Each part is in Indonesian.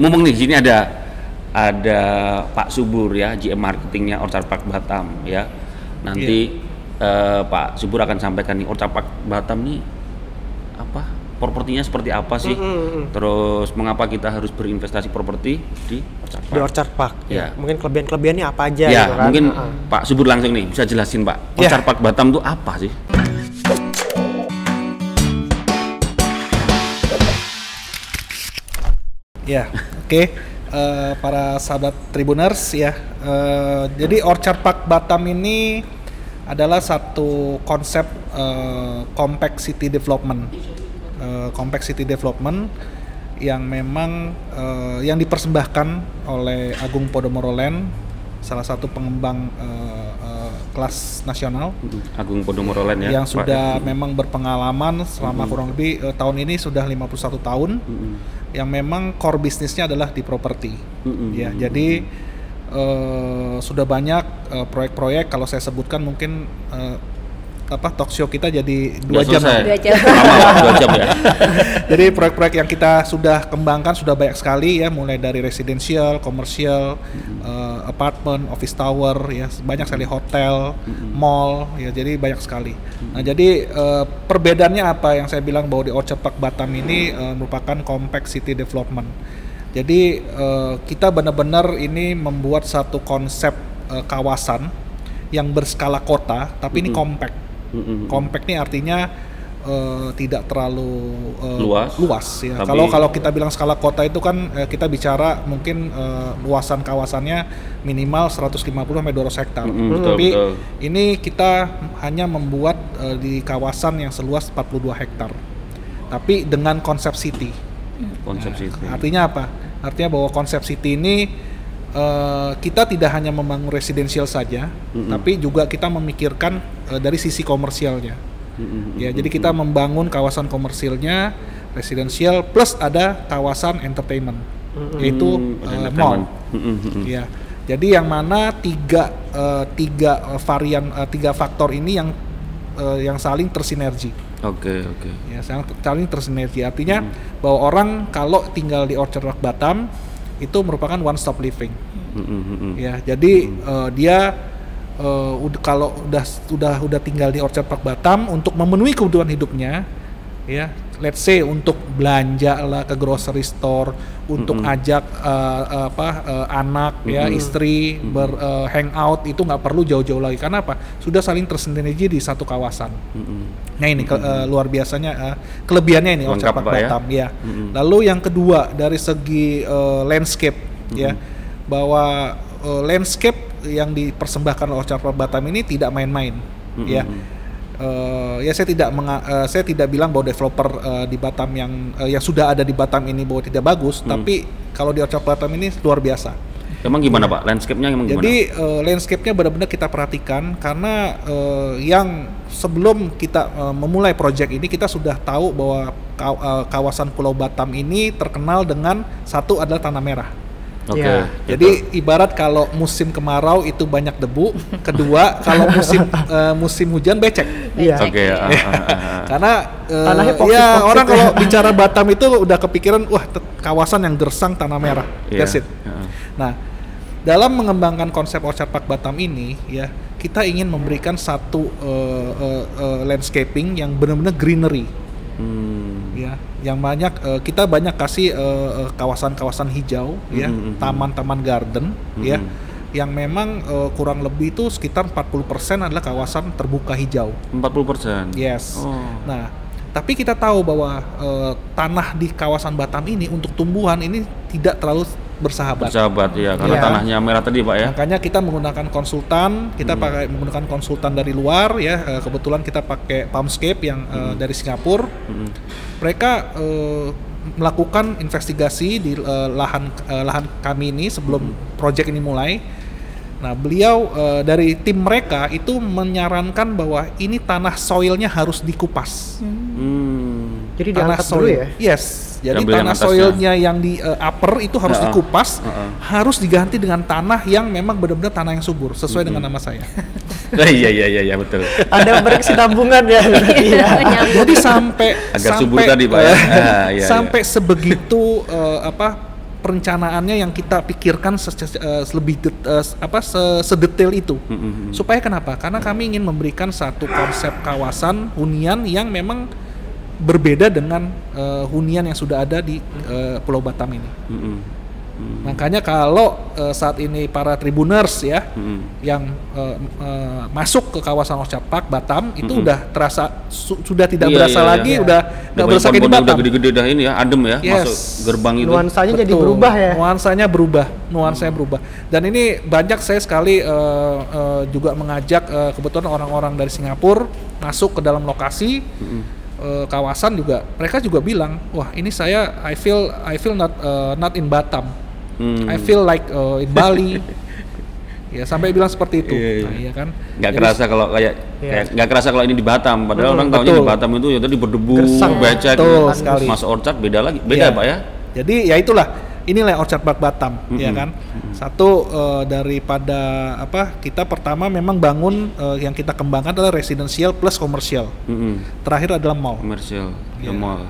mumpung nih di sini ada ada Pak Subur ya, GM marketingnya Orchard Park Batam ya. Nanti eh, Pak Subur akan sampaikan nih Orchard Park Batam nih apa propertinya seperti apa sih? Terus mengapa kita harus berinvestasi properti di Orchard di Park? Orchard Park. Ya. Mungkin kelebihan-kelebihannya apa aja Ya, gitu kan. mungkin Heeh. Pak Subur langsung nih bisa jelasin Pak. Ya. Orchard Park Batam itu apa sih? Ya, oke. Eh, para sahabat Tribuners ya. eh, jadi Orchard Park Batam ini adalah satu konsep eh, compact city development. Eh, compact city development yang memang eh, yang dipersembahkan oleh Agung Podomoro Land, salah satu pengembang eh, eh, kelas nasional Agung Podomoro Land ya. yang Pak. sudah memang berpengalaman selama kurang lebih eh, tahun ini sudah 51 tahun Mm-mm. Yang memang core bisnisnya adalah di properti. Mm-mm. Ya, jadi eh, sudah banyak eh, proyek-proyek kalau saya sebutkan mungkin eh, apa talk show kita jadi dua jam. Dua jam. Lama dua jam ya. jadi proyek-proyek yang kita sudah kembangkan sudah banyak sekali ya, mulai dari residential, komersial, eh, apartment, office tower, ya banyak sekali hotel, mall, ya jadi banyak sekali. Nah jadi eh, perbedaannya apa yang saya bilang bahwa di Orchard Park Batam ini eh, merupakan compact city development. Jadi eh, kita benar-benar ini membuat satu konsep eh, kawasan yang berskala kota, tapi ini compact. Mm-mm. Compact ini artinya eh, tidak terlalu eh, Luas. luas ya. Kalau kalau kita bilang skala kota itu kan eh, kita bicara mungkin eh, luasan kawasannya minimal 150 sampai 200 hektar. Mm-mm, betul, Tapi betul. ini kita hanya membuat eh, di kawasan yang seluas 42 hektar. Tapi dengan konsep city. Konsep Nah, situ. Artinya apa? Artinya bahwa konsep city ini eh, kita tidak hanya membangun residensial saja, Mm-mm. tapi juga kita memikirkan eh, dari sisi komersialnya. Mm-mm. Ya, jadi kita membangun kawasan komersilnya, residensial plus ada kawasan entertainment, yaitu Mm, eh, entertainment. mall. Mm-mm. Ya, jadi yang mana tiga eh, tiga varian eh, tiga faktor ini yang eh, yang saling tersinergi. Oke, oke. Ya, saling, saling tersinergi. Artinya bahwa orang kalau tinggal di Orchard Park Batam itu merupakan one stop living. Mm-mm. Ya, jadi eh, dia eh, ud- kalau udah udah udah tinggal di Orchard Park Batam untuk memenuhi kebutuhan hidupnya, ya, let's say untuk belanja lah ke grocery store, untuk Mm-mm. ajak eh, apa eh, anak ya Mm-mm. istri ber eh, hangout itu nggak perlu jauh-jauh lagi karena apa? Sudah saling tersinergi di satu kawasan. Mm-mm. Nah ini ke- eh, luar biasanya eh, kelebihannya ini Lengkap, Park Pak, ya? Batam ya. Mm-mm. Lalu yang kedua dari segi eh, landscape ya bahwa eh, landscape yang dipersembahkan oleh Orchard Park Batam ini tidak main-main ya. Eh, ya saya tidak menga- eh, saya tidak bilang bahwa developer eh, di Batam yang eh, yang sudah ada di Batam ini bahwa tidak bagus, Hmm. tapi kalau di Orchard Batam ini luar biasa. Emang gimana Pak? Landscape-nya emang gimana? Jadi eh, landscape-nya benar-benar kita perhatikan karena eh, yang sebelum kita eh, memulai proyek ini kita sudah tahu bahwa kaw- kawasan Pulau Batam ini terkenal dengan satu adalah tanah merah. Oke. Ya. Jadi ibarat kalau musim kemarau itu banyak debu, kedua kalau musim eh, musim hujan becek. Iya. Oke. ah, ah, ah. Karena Tanahnya ya orang ya. kalau bicara Batam itu udah kepikiran wah kawasan yang gersang tanah merah. Iya. That's it. Heeh. Nah, dalam mengembangkan konsep Orchard Park Batam ini, ya kita ingin memberikan satu eh, eh, eh, landscaping yang benar-benar greenery, Hmm. Ya, yang banyak eh, kita banyak kasih eh, kawasan-kawasan hijau, ya, Mhm, mhm. taman-taman garden, ya, Mhm. yang memang eh, kurang lebih itu sekitar 40% adalah kawasan terbuka hijau. 40%. Yes. Oh. Nah, tapi kita tahu bahwa eh, tanah di kawasan Batam ini untuk tumbuhan ini tidak terlalu bersahabat. Bersahabat ya, karena Iya. tanahnya merah tadi Pak ya. Makanya kita menggunakan konsultan, kita Hmm. pakai menggunakan konsultan dari luar ya. eh, kebetulan kita pakai Palmscape yang eh, Hmm. dari Singapura. Mm-mm. Mereka eh, melakukan investigasi di eh, lahan eh, lahan kami ini sebelum Hmm. proyek ini mulai. Nah, beliau eh, dari tim mereka itu menyarankan bahwa ini tanah soilnya harus dikupas. Hmm. Jadi tanah diangkat dulu ya. Yes. Jadi yang tanah soilnya yang di uh, upper itu harus Heeh. dikupas, Heeh. harus diganti dengan tanah yang memang benar-benar tanah yang subur sesuai dengan nama saya. Oh, iya iya iya iya betul. Ada berkesinambungan ya. Iya. Nyambung. Jadi sampai Agak sampai subur tadi, Pak, ya. Ah, iya, sampai sebegitu eh, apa perencanaannya yang kita pikirkan se- se- eh, lebih det- eh, apa se- sedetail itu. Mm-mm. Supaya kenapa? Karena kami ingin memberikan satu konsep kawasan hunian yang memang berbeda dengan eh, hunian yang sudah ada di eh, Pulau Batam ini. Mm. Makanya kalau eh, saat ini para tribuners ya Mm-mm. yang eh, eh, masuk ke kawasan Orchard Park Batam itu Mm-mm. udah terasa su- sudah tidak Iya, berasa iya, iya. lagi, Iya. udah nggak berasa kayak di Batam. Udah gede-gede dah ini ya, adem ya, Yes. masuk gerbang itu. Nuansanya jadi Betul. berubah ya. Nuansanya berubah, nuansanya berubah. Dan ini banyak saya sekali eh, eh, juga mengajak eh, kebetulan orang-orang dari Singapura masuk ke dalam lokasi Mm-mm. Eh, kawasan juga. Mereka juga bilang, wah ini saya I feel I feel not eh, not in Batam. Hmm. I feel like eh, in Bali. ya sampai bilang seperti itu. Iya, iya. Nah, iya kan? nggak Jadi, kerasa kalau kayak Iya. kayak nggak kerasa kalau ini di Batam padahal Mm, orang tahunya di. Batam itu ya tadi berdebu Gersang. becek Betul sekali. mas orchard beda lagi beda Iya. pak ya Jadi ya itulah inilah Orchard Park Batam ya Mm-mm. kan. Satu eh, daripada apa kita pertama memang bangun eh, yang kita kembangkan adalah residential plus komersial. Mm-mm. Terakhir adalah mall. komersial the mall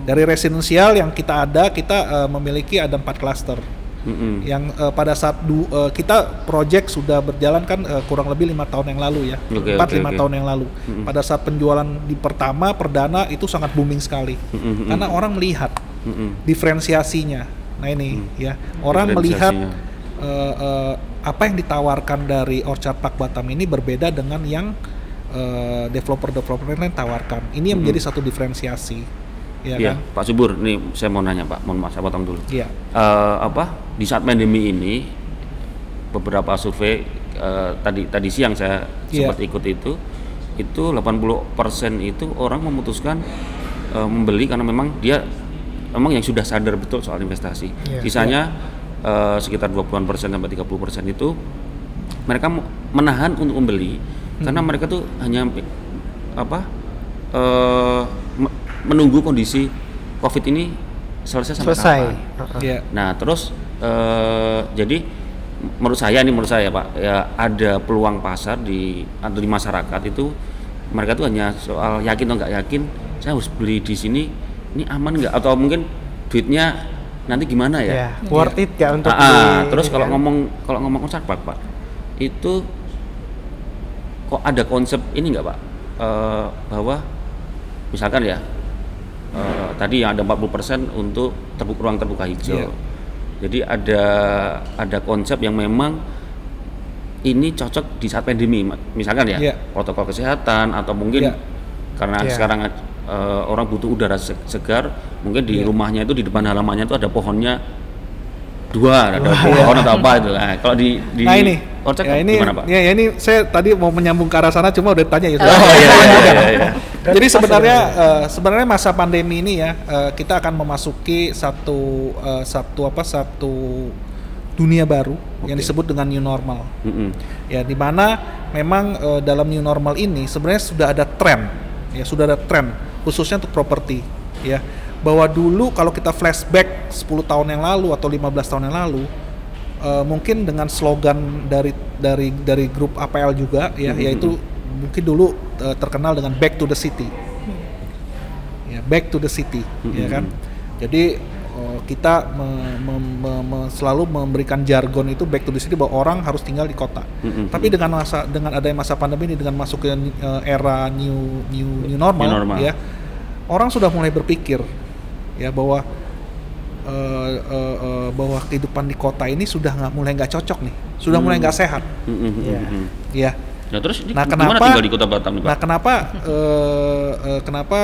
Dari residential yang kita ada kita eh, memiliki ada empat klaster. Mm-mm. Yang eh, pada saat du- eh, kita project sudah berjalan kan eh, kurang lebih lima tahun yang lalu ya, empat oke, lima oke. tahun yang lalu. Mm-mm. Pada saat penjualan di pertama perdana itu sangat booming sekali, Mm-mm. karena orang melihat Mm-mm. diferensiasinya. Nah ini Hmm. ya orang melihat eh, eh, apa yang ditawarkan dari Orchard Park Batam ini berbeda dengan yang eh, developer-developer lain tawarkan. Ini yang Hmm. menjadi satu diferensiasi, ya Iya, kan? Pak Subur, nih saya mau nanya Pak, mohon maaf saya potong dulu. Iya. Eh, apa di saat pandemi ini beberapa survei eh, tadi tadi siang saya Iya. sempat ikut itu itu 80% itu orang memutuskan eh, membeli karena memang dia memang yang sudah sadar betul soal investasi. Iya. Sisanya eh, sekitar 20-an persen sampai 30 persen itu mereka menahan untuk membeli karena mereka tuh hanya apa eh, me- menunggu kondisi COVID ini selesai sampai Selesai. kapan. Iya. Nah, terus eh, jadi menurut saya nih menurut saya Pak, ya ada peluang pasar di atau di masyarakat itu mereka tuh hanya soal yakin atau nggak yakin, saya harus beli di sini, ini aman nggak atau mungkin duitnya nanti gimana Ya, ya? worth it gak untuk Ah, ah, di- terus ini kalau kan? ngomong kalau ngomong konsep Pak, Pak, itu kok ada konsep ini nggak Pak? Eh, bahwa misalkan ya eh, tadi yang ada 40% untuk terbuka ruang terbuka hijau. Iya. Jadi ada ada konsep yang memang ini cocok di saat pandemi, misalkan ya Iya. protokol kesehatan atau mungkin Iya. karena Iya. sekarang eh, orang butuh udara se- segar, mungkin di Iya. rumahnya itu di depan halamannya itu ada pohonnya dua, ada pohon atau apa itu. Nah, kalau di di nah ini, Orchard ya ini, gimana Pak? ya, ya ini saya tadi mau menyambung ke arah sana cuma udah tanya ya. Oh iya iya iya. iya. Jadi sebenarnya eh, sebenarnya masa pandemi ini ya eh, kita akan memasuki satu eh, satu apa satu dunia baru yang Oke. disebut dengan new normal. Mm-mm. Ya di mana memang eh, dalam new normal ini sebenarnya sudah ada tren ya sudah ada tren khususnya untuk properti ya bahwa dulu kalau kita flashback 10 tahun yang lalu atau 15 tahun yang lalu eh, mungkin dengan slogan dari dari dari grup APL juga ya Mhm. yaitu mungkin dulu eh, terkenal dengan back to the city ya back to the city ya Mhm. kan jadi kita me- me- me- me- selalu memberikan jargon itu back to the city bahwa orang harus tinggal di kota Mhm. tapi dengan masa dengan adanya masa pandemi ini dengan masuk ke eh, era new new new normal, New normal. ya orang sudah mulai berpikir ya bahwa eh, eh, eh, bahwa kehidupan di kota ini sudah nggak mulai nggak cocok nih sudah mulai Hmm. nggak sehat Mm-mm. Iya. Mm-mm. ya Nah terus ini Nah, kenapa- tinggal di kota Batam nih Pak? Nah, kenapa eh, eh, kenapa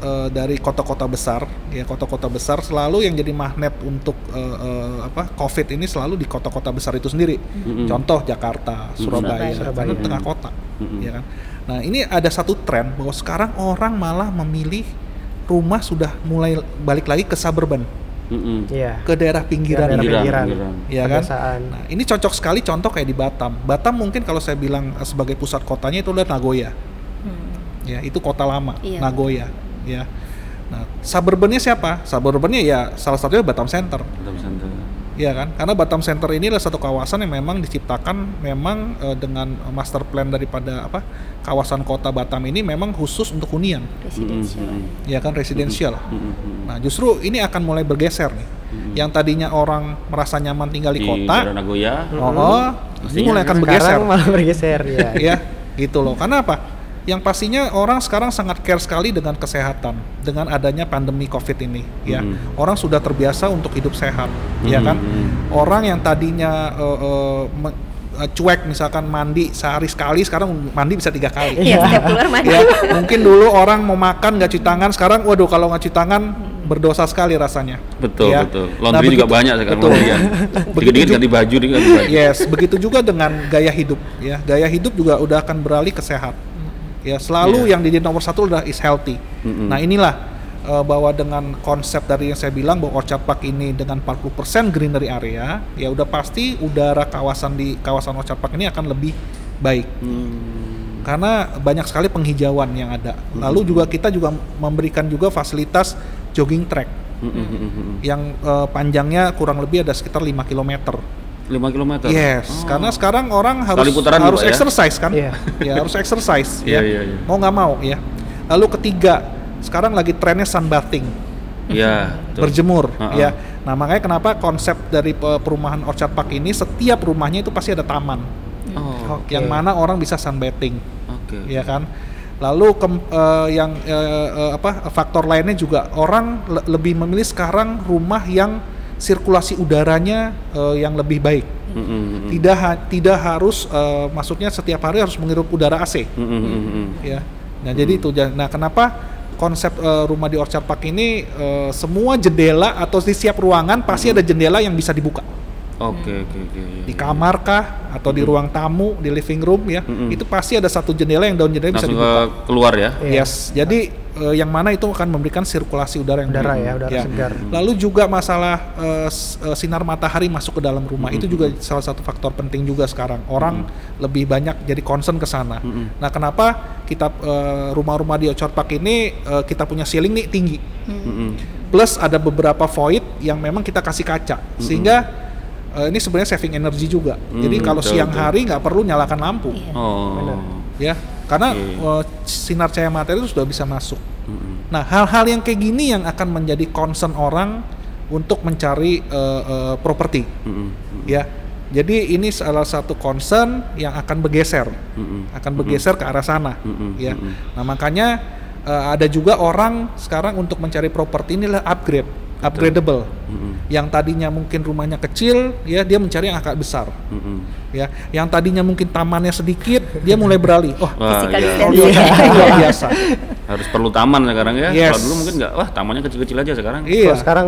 eh, dari kota-kota besar ya kota-kota besar selalu yang jadi magnet untuk eh, eh, apa COVID ini selalu di kota-kota besar itu sendiri. Mm-mm. Contoh Jakarta, Surabaya, Surabaya. karena Mm-mm. tengah kota, Mm-mm. ya kan. Nah, ini ada satu tren bahwa sekarang orang malah memilih rumah sudah mulai balik lagi ke suburban, Mm-mm. Iya. ke daerah pinggiran, Daerah pinggiran. pinggiran. ya kan? Pedesaan. Nah, ini cocok sekali contoh kayak di Batam. Batam mungkin kalau saya bilang eh, sebagai pusat kotanya itu adalah Nagoya. Hmm. Ya, itu kota lama, Iya. Nagoya, ya. Nah, suburbannya siapa? Suburbannya ya salah satunya Batam Center. Batam Center. Iya kan? Karena Batam Center ini adalah satu kawasan yang memang diciptakan memang eh, dengan master plan daripada apa kawasan kota Batam ini memang khusus untuk hunian, Residential. Mm-mm. ya kan residensial. Mm-mm. Nah, justru ini akan mulai bergeser nih. Yang tadinya orang merasa nyaman tinggal di, Di kota, Nagoya. oh, oh, ini mulai akan bergeser. Sekarang malah bergeser ya. ya, gitu loh. Karena apa? Yang pastinya orang sekarang sangat care sekali dengan kesehatan dengan adanya pandemi Covid ini, ya. Mhm. Orang sudah terbiasa untuk hidup sehat, ya kan? Mhm. Orang yang tadinya me- eh, cuek misalkan mandi sehari sekali, sekarang mandi bisa tiga kali. Iya, mandi. ya, mungkin dulu orang mau makan nggak cuci tangan, sekarang waduh kalau nggak cuci tangan berdosa sekali rasanya. Betul, Ya. betul. Nah, Laundry juga begitu- banyak sekarang betul. laundryan. Begitu Dikit-dikit ju- ganti baju, dikit ganti baju. Yes, begitu juga dengan gaya hidup ya. Gaya hidup juga udah akan beralih ke sehat. Ya, selalu Iya. yang di nomor satu udah is healthy. Mm-mm. Nah, inilah eh, bahwa dengan konsep dari yang saya bilang bahwa Orchard Park ini dengan 40% greenery area, ya udah pasti udara kawasan di kawasan Orchard Park ini akan lebih baik. Hmm. Karena banyak sekali penghijauan yang ada. Lalu juga kita juga memberikan juga fasilitas jogging track Mm-mm. yang eh, panjangnya kurang lebih ada sekitar 5 km. 5 km. Yes, Oh. karena sekarang orang harus harus juga ya? exercise kan? Iya. ya harus exercise Iya, ya. iya, iya. Mau nggak mau ya. Lalu ketiga, sekarang lagi trennya sunbathing, Iya. betul. berjemur Ha-ha. ya. Nah, makanya kenapa konsep dari pe- perumahan Orchard Park ini setiap rumahnya itu pasti ada taman Oh, Oke. yang mana orang bisa sunbathing, oke. ya kan? Lalu kem- eh, yang eh, eh, apa faktor lainnya juga orang le- lebih memilih sekarang rumah yang sirkulasi udaranya eh, yang lebih baik. Mm-mm. tidak ha- tidak harus eh, maksudnya setiap hari harus menghirup udara AC Mm-mm. ya nah jadi itu nah kenapa konsep eh, rumah di Orchard Park ini eh, semua jendela atau di setiap ruangan pasti ada jendela yang bisa dibuka Oke, oke, oke. iya, di iya. kamar kah atau di ruang tamu di living room ya Mm-mm. itu pasti ada satu jendela yang daun jendela bisa Langsung dibuka keluar ya. Yes jadi eh, yang mana itu akan memberikan sirkulasi udara yang Udara ya, udara segar. Lalu juga masalah eh, sinar matahari masuk ke dalam rumah itu juga salah satu faktor penting juga sekarang. Orang lebih banyak jadi concern ke sana. Mm-mm. Nah, kenapa kita rumah-rumah di Orchard Park ini eh, kita punya ceiling nih tinggi. Mm-mm. Plus ada beberapa void yang memang kita kasih kaca sehingga eh, ini sebenarnya saving energi juga. Jadi Mm, kalau betul, siang betul. hari nggak perlu nyalakan lampu. Iya. Oh. Benar. Ya, karena Oke. eh, sinar cahaya matahari itu sudah bisa masuk. Mm-mm. Nah, hal-hal yang kayak gini yang akan menjadi concern orang untuk mencari eh, eh, properti, Mm-mm. ya. Jadi ini salah satu concern yang akan bergeser, Mm-mm. akan bergeser ke arah sana, Mm-mm. ya. Mm-mm. Nah, makanya eh, ada juga orang sekarang untuk mencari properti ini adalah upgradable. Mm-mm. Yang tadinya mungkin rumahnya kecil, ya dia mencari yang agak besar, Mm-mm. ya. Yang tadinya mungkin tamannya sedikit, dia mulai beralih. Oh, Wah, iya. kalau distancing. dia luar biasa. harus perlu taman sekarang ya. Yes. Kalau dulu mungkin nggak, wah tamannya kecil-kecil aja sekarang. Iya. Kalau sekarang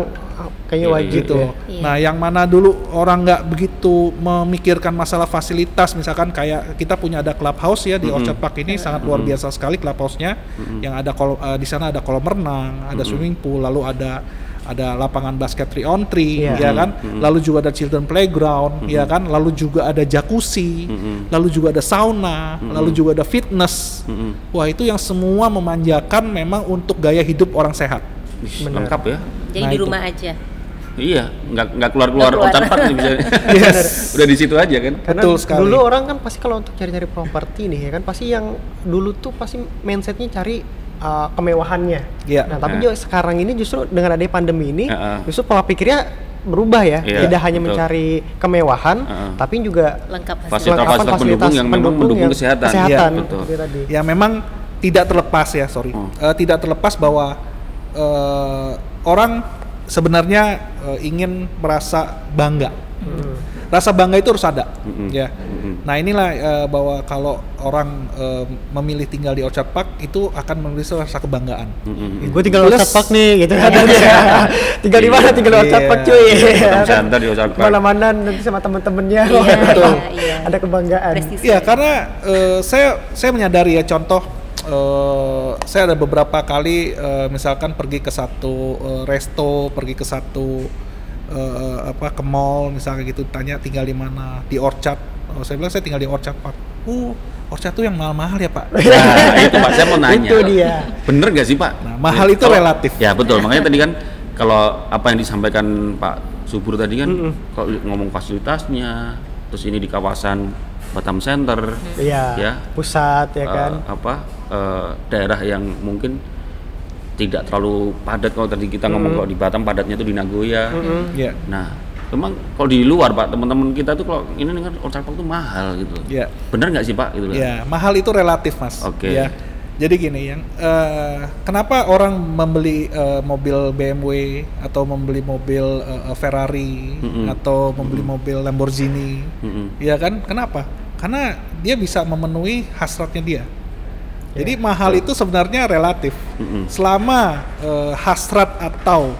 kayaknya Iya, wajib gitu. ya. Iya. Nah, yang mana dulu orang nggak begitu memikirkan masalah fasilitas, misalkan kayak kita punya ada clubhouse ya di Mm-mm. Orchard Park ini sangat luar biasa sekali clubhouse-nya. Yang ada kol- eh, di sana ada kolam renang, ada swimming pool, lalu ada ada lapangan basket 3 on 3 Iya. ya kan. Mm-mm. Lalu juga ada children playground ya kan. Lalu juga ada jacuzzi, Mm-mm. lalu juga ada sauna, lalu juga ada fitness. Mm-mm. Wah, itu yang semua memanjakan memang untuk gaya hidup orang sehat. Ih, Benar. lengkap ya. Jadi Nah, di itu. rumah aja. Iya, nggak nggak keluar keluar. Orchard Park nih bisa. Yes. Udah di situ aja kan. Karena Betul sekali. dulu orang kan pasti kalau untuk cari-cari properti nih ya kan pasti yang dulu tuh pasti mindsetnya cari uh, kemewahannya. Iya. Nah tapi Nah. juga sekarang ini justru dengan adanya pandemi ini Heeh. justru pola pikirnya berubah ya. Iya, Tidak hanya betul. mencari kemewahan, Heeh. tapi juga Lengkap Fasilitas- fasilitas. fasilitas pendukung yang memang mendukung kesehatan. Kesehatan. Iya, betul. itu tadi. ya memang tidak terlepas ya sorry Hmm. Eh, tidak terlepas bahwa eh, orang sebenarnya eh, ingin merasa bangga Hmm. Rasa bangga itu harus ada Mm-mm. ya Mm-mm. nah inilah eh, bahwa kalau orang eh, memilih tinggal di Orchard Park itu akan memiliki rasa kebanggaan Mm-mm. Gue tinggal di Orchard Park nih gitu kan. tinggal di mana? Iya. Tinggal di Orchard Iya. Park cuy. Batam Center di Orchard Park. Mana-mana nanti sama temen-temennya. Iya, Betul. iya. Ada kebanggaan. Prestisi. Iya, karena eh, saya saya menyadari ya contoh eh, saya ada beberapa kali eh, misalkan pergi ke satu eh, resto, pergi ke satu eh, apa ke mall misalnya gitu tanya tinggal di mana di Orchard. Oh, saya bilang saya tinggal di Orchard Park. Uh, Orchard tuh yang mahal-mahal ya Pak. Nah, itu Pak saya mau nanya. Itu dia. Bener gak sih Pak? Nah, mahal itu Kalau- relatif. Ya betul. Makanya tadi kan kalau apa yang disampaikan Pak subur tadi kan kalau ngomong fasilitasnya, terus ini di kawasan Batam Center, Iya. ya Pusat ya eh, kan. apa eh, daerah yang mungkin tidak terlalu padat kalau tadi kita ngomong kalau di Batam padatnya itu di Nagoya. Ya. Nah, memang kalau di luar pak teman-teman kita tuh kalau ini kan Orchard Park tuh mahal gitu. Ya. Bener nggak sih pak? Gitu loh. Ya, mahal itu relatif, Mas. Oke. Ya. Jadi gini yang eh, kenapa orang membeli eh, mobil BMW atau membeli mobil eh, Ferrari Mm-mm. atau membeli mobil Lamborghini? Mm-mm. Ya kan? Kenapa? Karena dia bisa memenuhi hasratnya dia. Jadi mahal itu sebenarnya relatif. Mm-mm. Selama eh, hasrat atau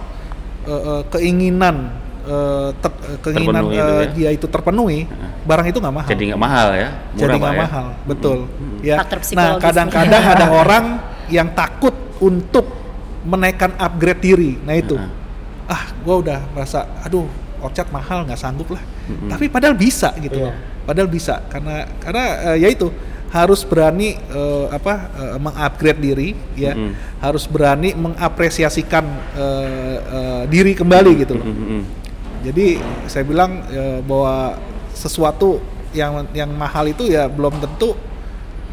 eh, eh, keinginan eh, ter- keinginan Terpenuhi itu ya. dia itu terpenuhi, barang itu nggak mahal Jadi nggak mahal ya? Murah, jadi nggak ya? mahal, betul. Ya. Faktor Nah, psikologis. kadang-kadang ada orang yang takut untuk menaikkan upgrade diri. Nah itu, Heeh. ah, gue udah merasa, aduh, orchard mahal nggak sanggup lah. Tapi padahal bisa gitu Iya. loh. Padahal bisa karena karena eh, ya itu harus berani eh, apa eh, mengupgrade diri, ya, Mm-mm. harus berani mengapresiasikan eh, eh, diri kembali gitu loh. Mm-mm. Jadi saya bilang eh, bahwa sesuatu yang yang mahal itu ya belum tentu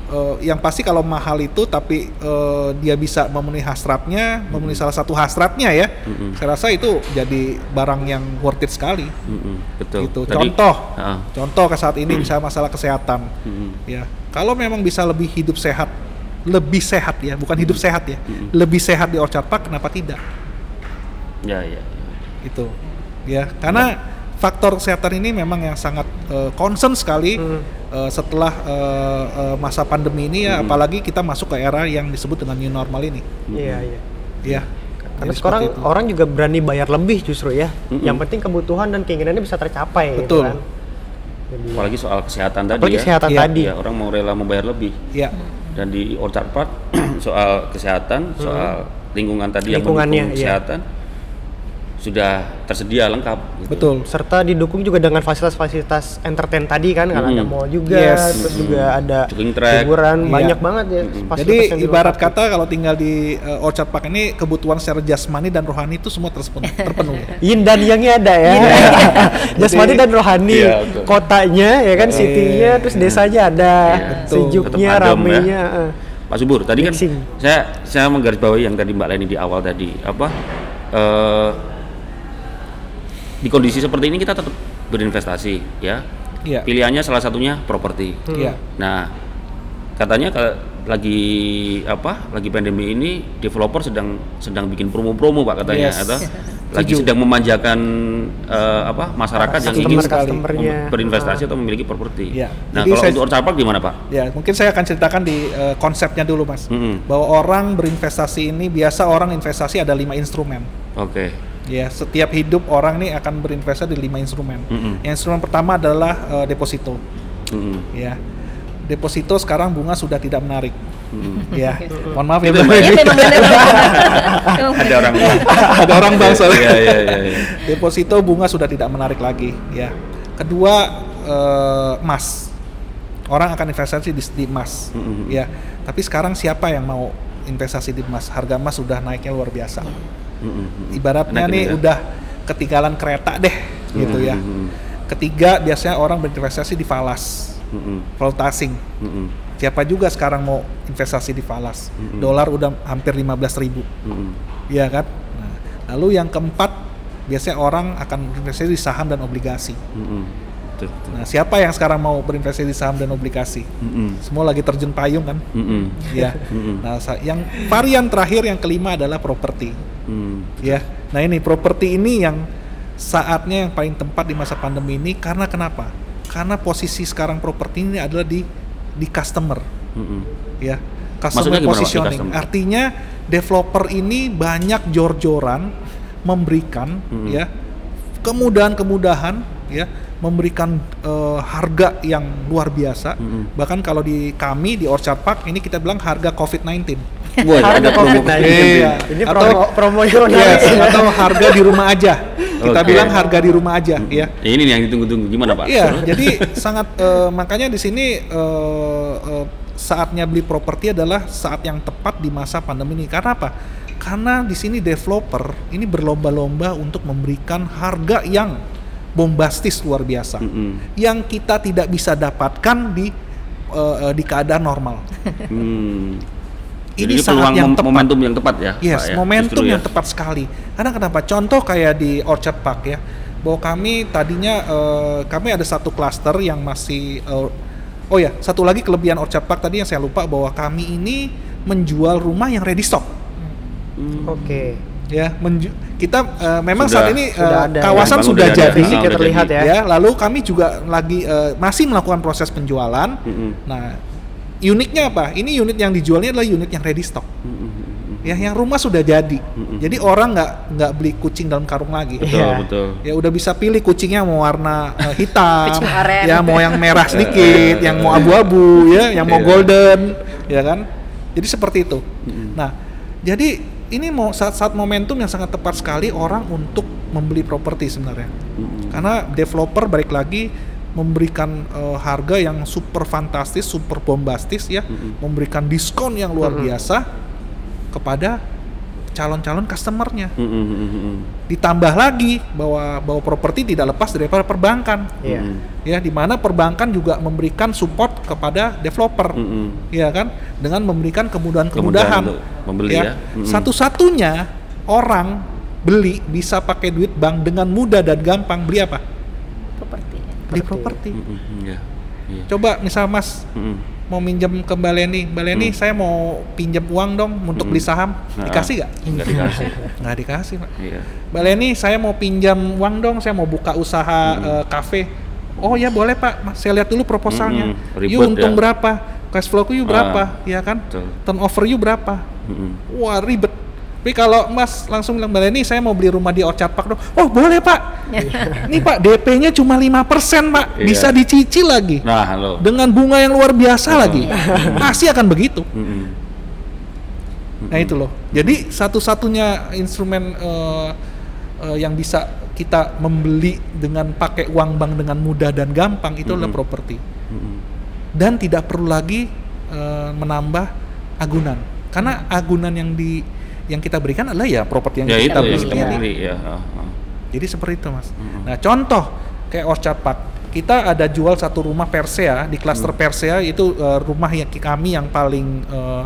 eh, yang pasti kalau mahal itu tapi eh, dia bisa memenuhi hasratnya, memenuhi salah satu hasratnya ya. Mm-mm. Saya rasa itu jadi barang yang worth it sekali. Mm-mm. Betul. Gitu. Tadi- Contoh, Heeh. contoh ke saat ini misalnya masalah kesehatan. Mm-mm. Ya, kalau memang bisa lebih hidup sehat, lebih sehat ya, bukan hidup sehat ya, lebih sehat di Orchard Park, kenapa tidak? Ya, ya. ya. itu ya karena faktor kesehatan ini memang yang sangat eh, concern sekali eh, setelah eh, eh, masa pandemi ini ya apalagi kita masuk ke era yang disebut dengan new normal ini Iya, iya. ya Karena Jadi sekarang orang juga berani bayar lebih justru ya. Mm-mm. Yang penting kebutuhan dan keinginannya bisa tercapai Betul. gitu kan. Jadi, Apalagi soal kesehatan tadi apalagi ya. kesehatan Iya, tadi. Ya, orang mau rela membayar lebih. ya Dan di Orchard Park soal kesehatan, soal lingkungan tadi yang Lingkungannya, mendukung iya. kesehatan sudah tersedia lengkap. gitu. betul serta didukung juga dengan fasilitas-fasilitas entertain tadi kan karena ada Mm. mall juga Yes. terus juga ada hiburan Iya. banyak banget ya fasilitas jadi ibarat kata kalau tinggal di eh, Orchard Park ini kebutuhan secara jasmani dan rohani itu semua terpenuhi, terpenuhi. yin dan yangnya ada ya jasmani Jadi- dan rohani Iya, betul. kotanya ya kan Iya. city-nya terus desanya ada Iya. Sejuknya adem, ramenya eh. Pak Subur, tadi kan Mixing. saya saya menggarisbawahi yang tadi Mbak Leni di awal tadi apa eh, di kondisi seperti ini kita tetap berinvestasi ya. Iya. Pilihannya salah satunya properti. Iya. Nah, katanya kalau lagi apa? Lagi pandemi ini developer sedang sedang bikin promo-promo Pak katanya Yes. atau lagi Setuju. sedang memanjakan eh, apa? masyarakat yang ingin customernya. berinvestasi atau memiliki properti. Iya. Nah, Jadi kalau saya- untuk Orchard Park gimana, Pak? Ya, mungkin saya akan ceritakan di eh, konsepnya dulu, Mas. Mm-mm. Bahwa orang berinvestasi ini biasa orang investasi ada lima instrumen. Oke. Ya, setiap hidup orang ini akan berinvestasi di lima instrumen. Mm-mm. Yang instrumen pertama adalah eh, deposito. Mm-mm. Ya, deposito sekarang bunga sudah tidak menarik. Mm-mm. Ya, mohon maaf ya, Ya memang benar. Memang Ada orang ada orang bang soalnya. Iya, iya, iya, iya. Deposito bunga sudah tidak menarik lagi. Ya, kedua eh, emas. Orang akan investasi di, di emas. Ya, tapi sekarang siapa yang mau investasi di emas? Harga emas sudah naiknya luar biasa. Ibaratnya Enak nih ini ya. udah ketinggalan kereta deh gitu ya. Ketiga biasanya orang berinvestasi di falas. Mm-mm. Siapa juga sekarang mau investasi di falas? Dolar udah hampir 15.000 ribu, ya kan? Nah, lalu yang keempat biasanya orang akan berinvestasi di saham dan obligasi. Betul, betul. Nah, siapa yang sekarang mau berinvestasi di saham dan obligasi? Mm-mm. Semua lagi terjun payung kan? Mm-mm. ya. Mm-mm. Nah, yang varian terakhir yang kelima adalah properti. Mm. ya. Nah ini properti ini yang saatnya yang paling tepat di masa pandemi ini karena kenapa? Karena posisi sekarang properti ini adalah di di customer Mm-mm. ya. Customer positioning. customer? Artinya developer ini banyak jor-joran memberikan Mm-mm. ya kemudahan-kemudahan ya memberikan eh, harga yang luar biasa. Mm-mm. Bahkan kalau di kami di Orchard Park ini kita bilang harga COVID-19. Wah, Harga ada promo COVID-19. Iya. ini Atau- promo Yes, atau harga di rumah aja. Kita Oke. bilang harga di rumah aja, ya. Ya, ini nih yang ditunggu-tunggu gimana, Pak? Iya, jadi sangat eh, makanya di sini eh, eh, saatnya beli properti adalah saat yang tepat di masa pandemi ini. Karena apa? karena di sini developer ini berlomba-lomba untuk memberikan harga yang bombastis luar biasa, Mm-mm. yang kita tidak bisa dapatkan di eh, di keadaan normal. Hmm. Ini Jadi sangat peluang yang tepat. momentum yang tepat ya. Yes, Pak, ya? momentum Justru yang ya. tepat sekali. Karena kenapa? Contoh kayak di Orchard Park ya, bahwa kami tadinya eh, kami ada satu klaster yang masih eh, oh ya satu lagi kelebihan Orchard Park tadi yang saya lupa bahwa kami ini menjual rumah yang ready stock. Hmm. Oke. Ya, menju- kita eh, memang Sudah- saat ini sudah ada ya. kawasan Bangun sudah ada. jadi. Ah, Fisiknya udah terlihat jadi. ya. ya lalu kami juga lagi eh, masih melakukan proses penjualan Mm-mm. nah uniknya apa ini unit yang dijualnya adalah unit yang ready stock Mm-mm. ya yang rumah sudah jadi Mm-mm. jadi orang nggak nggak beli kucing dalam karung lagi Betul, Iya. betul. ya udah bisa pilih kucingnya mau warna eh, hitam ya mau yang merah sedikit yang mau abu-abu ya yang mau Iya. golden ya kan jadi seperti itu Mm-mm. nah jadi ini mau saat-saat momentum yang sangat tepat sekali orang untuk membeli properti sebenarnya Mm-mm. karena developer balik lagi memberikan eh, harga yang super fantastis, super bombastis ya, Mm-mm. memberikan diskon yang luar Mm-mm. biasa kepada calon-calon customernya. Mm-mm. Mm-mm. Ditambah lagi bahwa bahwa properti tidak lepas daripada perbankan, Iya. Mm-mm. ya, di mana perbankan juga memberikan support kepada developer, Mm-mm. ya kan, dengan memberikan Kemudahan kemudahan-kemudahan. membeli ya. Mm-mm. Satu-satunya orang beli bisa pakai duit bank dengan mudah dan gampang beli apa? Properti. Beli properti. Mm-mm. Iya. Iya. Coba misal Mas Mm-mm. Mau minjem ke Mbak Leni, Mbak Leni Hmm. saya mau pinjam uang dong untuk Hmm. beli saham, Nah, dikasih nggak? Nggak dikasih. Nggak dikasih Pak. Iya. Mbak Leni saya mau pinjam uang dong, saya mau buka usaha Hmm. eh, kafe. Oh ya boleh Pak, Mas, saya lihat dulu proposalnya. Hmm, ribet Yuk untung ya. berapa? Cash flow you berapa? Ah, ya kan? betul. Turnover you berapa? Mm-mm. Wah ribet. Tapi kalau Mas langsung bilang Mbak Leni saya mau beli rumah di Orchard Park dong. Oh boleh Pak. Nih Pak DP-nya cuma 5% Pak. Iya. Bisa dicicil lagi. Nah, lo. Dengan bunga yang luar biasa lagi. Pasti akan begitu. Mm-mm. Nah itu loh. Jadi satu-satunya instrumen eh, eh, yang bisa kita membeli dengan pakai uang bank dengan mudah dan gampang itu adalah Mhm. properti. Mm-mm. Dan tidak perlu lagi eh, menambah agunan. Karena agunan yang di yang kita berikan adalah ya properti yang Ya kita beli. kita beli ya. Ah. Jadi seperti itu mas. Mhm. Nah contoh kayak Orchard Park, kita ada jual satu rumah Persea di klaster Hmm. Persea itu eh, rumah yang kami yang paling eh,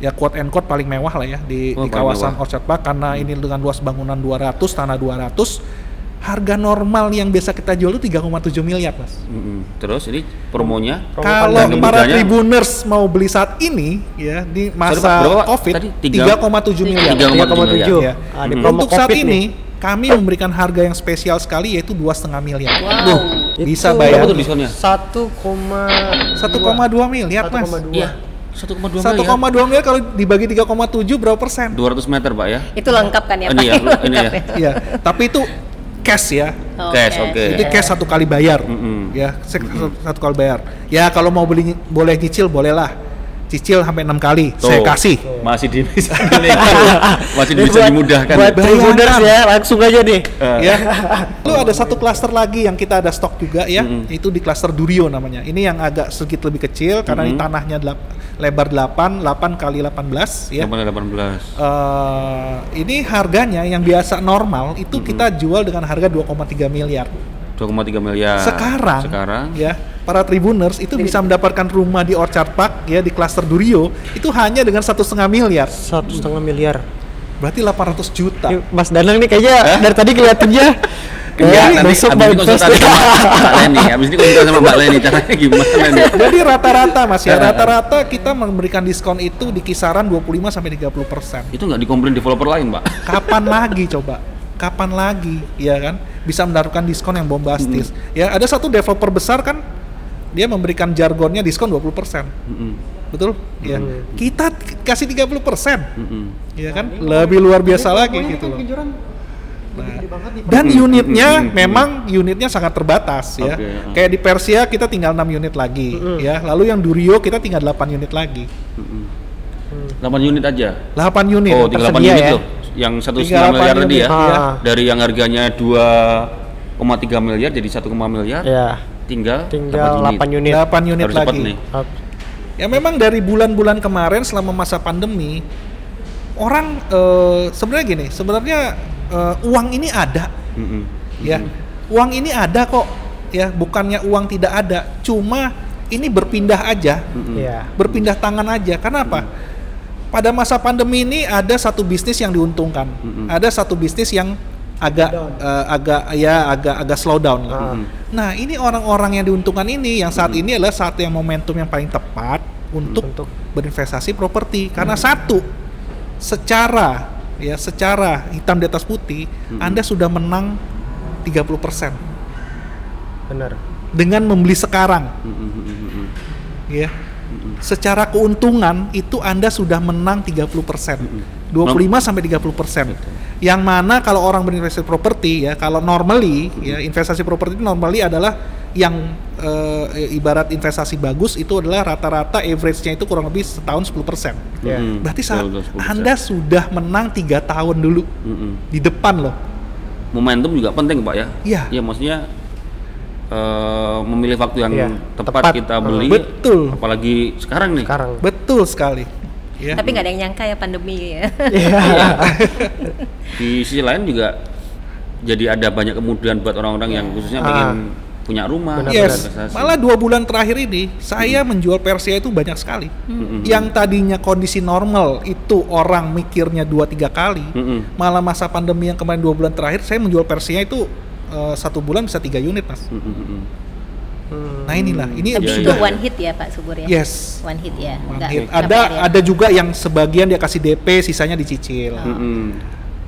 ya quote and quote paling mewah lah ya di, Oh, di kawasan mewah. Hmm. Orchard Park karena ini dengan luas bangunan 200 tanah 200 harga normal yang biasa kita jual itu 3,7 miliar mas. Mm-mm. Terus ini promonya Promo Kalau para tribuners mau beli saat ini ya di masa Pak? Covid Tadi tiga- 3,7 miliar. 3,7 Ya. Ah, di Hmm. promo Untuk saat Covid ini nih. kami memberikan harga yang spesial sekali yaitu dua setengah miliar. Wow. Duh, bisa bayar. Berapa tuh diskonnya? 1,2 miliar mas. 1,2. Iya. 1,2 1,2 miliar. miliar kalau dibagi 3,7 berapa persen? 200 meter, Pak ya. Itu lengkap kan ya Ini Pak? ya, ini ya. Lengkap Iya, tapi itu cash ya. Cash, oke. Jadi cash satu kali bayar. Mm-mm. Ya, se- satu kali bayar. Ya kalau mau beli boleh nyicil bolehlah. Cicil sampai enam kali. Tuh. Saya kasih. Masih di bisa masih Ini bisa buat- dimudahkan. Buat Bayangkan. tribuners ya, langsung aja nih. Eh, ya. Lalu ada satu klaster lagi yang kita ada stok juga ya, Mm-mm. itu di klaster Durio namanya. Ini yang agak sedikit lebih kecil karena ini Mm-mm. tanahnya delap- lebar 8, 8 kali 18 ya. 18. Eh, ini harganya yang biasa normal itu kita jual dengan harga 2,3 miliar. 2,3 miliar. Sekarang, Sekarang ya para tribuners itu bisa mendapatkan rumah di Orchard Park ya di klaster Durio itu hanya dengan satu setengah miliar. Satu setengah miliar. Berarti 800 juta. Mas Danang nih kayaknya dari tadi kelihatannya Kayak nanti besok abis ini konsultasi sama Mbak Leni. Abis ini konsultasi sama Mbak Leni. Caranya gimana nih? Jadi rata-rata Mas ya, rata-rata kita memberikan diskon itu di kisaran 25 sampai 30 persen. Itu nggak dikomplain developer lain, Pak. Kapan lagi coba? Kapan lagi, ya kan? Bisa mendapatkan diskon yang bombastis. Ya, ada satu developer besar kan, dia memberikan jargonnya diskon 20 persen, Mm-mm. betul? Ya, Hmm. kita kasih 30 persen, Mm-mm. ya kan? Lebih luar biasa lagi gitu loh. Nah, dan Hmm, unitnya hmm, hmm, memang unitnya sangat terbatas ya. Oke, hmm. Kayak di Persia kita tinggal 6 unit lagi Hmm. ya. Lalu yang Durio kita tinggal 8 unit lagi. Mm-mm. 8 unit aja. 8 unit. Oh, tinggal 8 tersedia unit ya? loh. Yang satu Tinggal setengah miliar 8 tadi ya. unit, ya. Dari yang harganya 2,3 miliar jadi 1, miliar. Ya, Tinggal tinggal 8 8 unit. 8 unit Harus lagi. nih. Ya memang dari bulan-bulan kemarin selama masa pandemi orang eh, sebenarnya gini, sebenarnya eh, uang ini ada, Mm-mm. ya. Uang ini ada kok, ya. Bukannya uang tidak ada, cuma ini berpindah aja, Mm-mm. Iya. berpindah tangan aja. Karena apa? Pada masa pandemi ini ada satu bisnis yang diuntungkan, Mm-mm. ada satu bisnis yang agak eh, agak ya agak agak slow down lah. Ah. Nah, ini orang-orang yang diuntungkan ini yang saat ini adalah satu yang momentum yang paling tepat untuk Untuk berinvestasi properti karena satu secara ya secara hitam di atas putih Anda sudah menang 30% benar. dengan membeli sekarang Mm-mm, mm-mm, mm-mm. ya. Secara keuntungan itu Anda sudah menang 30%. 25 sampai 30%. Yang mana kalau orang berinvestasi properti ya, kalau normally ya investasi properti itu normally adalah yang eh, ibarat investasi bagus itu adalah rata-rata average-nya itu kurang lebih setahun 10%. Ya. Mm-mm. Berarti saat Betul, betul, 10%. Anda sudah menang tiga tahun dulu Mm-mm. di depan loh. momentum juga penting pak ya Iya. ya maksudnya eh, memilih waktu yang Iya, tepat, tepat. kita beli Betul. apalagi sekarang nih Sekarang. Betul sekali. Ya. Tapi nggak ada yang nyangka ya pandemi ya. Iya. di sisi lain juga jadi ada banyak kemudahan buat orang-orang yang khususnya Ah. pengen punya rumah Benar, Yes, malah dua bulan terakhir ini saya menjual Persia itu banyak sekali. Mm-mm. Yang tadinya kondisi normal itu orang mikirnya dua tiga kali, Mm-mm. malah masa pandemi yang kemarin dua bulan terakhir saya menjual Persia itu eh, satu bulan bisa tiga unit mas. Mm-mm, mm-mm. Hmm. Nah inilah, ini Tapi Iya, itu iya. one hit ya Pak Subur ya. yes. One hit ya. One Nggak hit. Ada ya? ada juga yang sebagian dia kasih DP, sisanya dicicil. Mm-mm.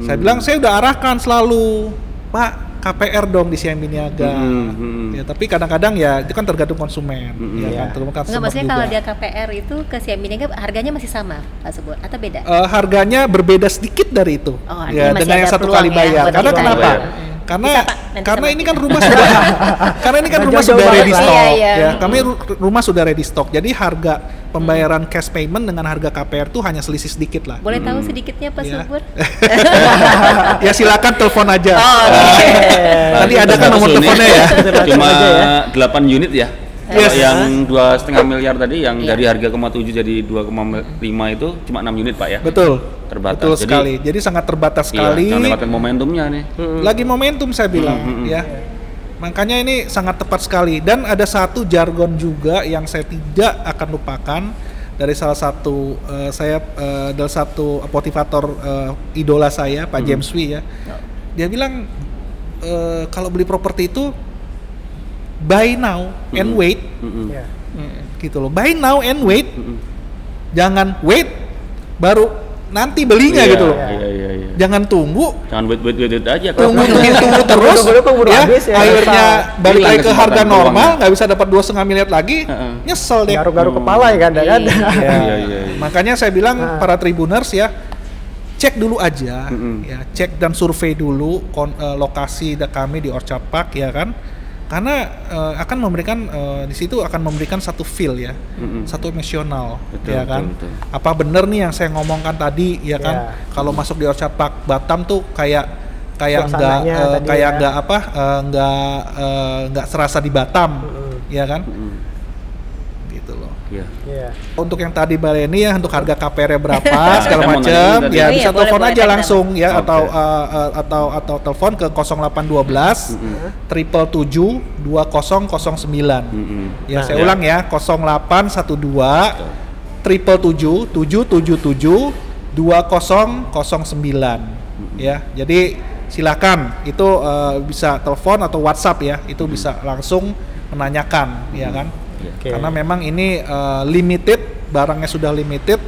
Saya bilang saya udah arahkan selalu, Pak KPR dong di Siam Niaga. Mm-mm, mm-mm. Ya, tapi kadang-kadang ya itu kan tergantung konsumen, Mm-mm. ya kan Iya. tergantung Enggak customer maksudnya juga. kalau dia KPR itu ke Siaminiga harganya masih sama Pak Subur atau beda? Eh, harganya berbeda sedikit dari itu. Oh, ya, dengan ada yang satu kali ya bayar. buat Karena kenapa? bayar. Karena Bisa, Pak, nanti karena ini kita. kan rumah sudah karena ini kan rumah sudah ready stock. Iya, iya. Ya, kami ru- rumah sudah ready stock. Jadi harga pembayaran cash payment dengan harga KPR tuh hanya selisih sedikit lah. Boleh tahu sedikitnya Pak Iya. Subur? ya silakan telepon aja. Oh, oke. Tadi ada kan nomor teleponnya ya. cuma aja ya. 8 unit ya Yes. yang dua setengah miliar tadi yang Iya. dari harga 0,7 jadi 2,5 itu cuma 6 unit pak ya Betul. Terbatas. Betul Jadi- sekali. Jadi sangat terbatas Iya, sekali. jangan momentumnya nih lagi momentum saya bilang Hmm, hmm, ya makanya ini sangat tepat sekali dan ada satu jargon juga yang saya tidak akan lupakan dari salah satu eh, saya eh, dari satu motivator eh, idola saya Pak James Wee ya dia bilang eh, kalau beli properti itu buy now and Hmm. wait. Iya. gitu loh buy now and wait Mm-mm. jangan wait baru nanti belinya Iya, gitu loh iya iya iya jangan tunggu jangan wait wait wait, wait aja tunggu kalau tunggu tunggu terus keburu ya, habis ya, akhirnya balik lagi ke harga normal nggak bisa dapat dua setengah miliar lagi Heeh. nyesel deh Garuk-garuk kepala ya kadang-kadang. Ya, Iya, iya, iya. makanya saya bilang Ah. para tribuners ya cek dulu aja Mm-mm. ya cek dan survei dulu kon- eh, lokasi kami di Orchard Park ya kan karena eh, akan memberikan eh, di situ akan memberikan satu feel ya Mm-mm. satu emosional Betul, ya kan betul, betul. apa bener nih yang saya ngomongkan tadi ya kan Ya. kalau masuk di Orchard Park Batam tuh kayak kayak eh, tadi kayak ya. enggak apa eh, enggak eh, enggak serasa di Batam Mm-mm. ya kan Mm-mm. Loh Iya. Untuk yang tadi Baleni ya untuk harga KPR berapa Nah, segala macam ya bisa boleh, telepon boleh, aja langsung ya Oke. atau uh, uh, atau atau telepon ke 0812 triple tujuh dua kosong kosong sembilan. Ya Nah, saya ya. ulang ya 0812 triple tujuh tujuh tujuh tujuh dua sembilan. Ya jadi silakan itu uh, bisa telepon atau WhatsApp ya itu bisa langsung menanyakan ya kan Iya. Oke. karena memang ini uh, limited barangnya sudah limited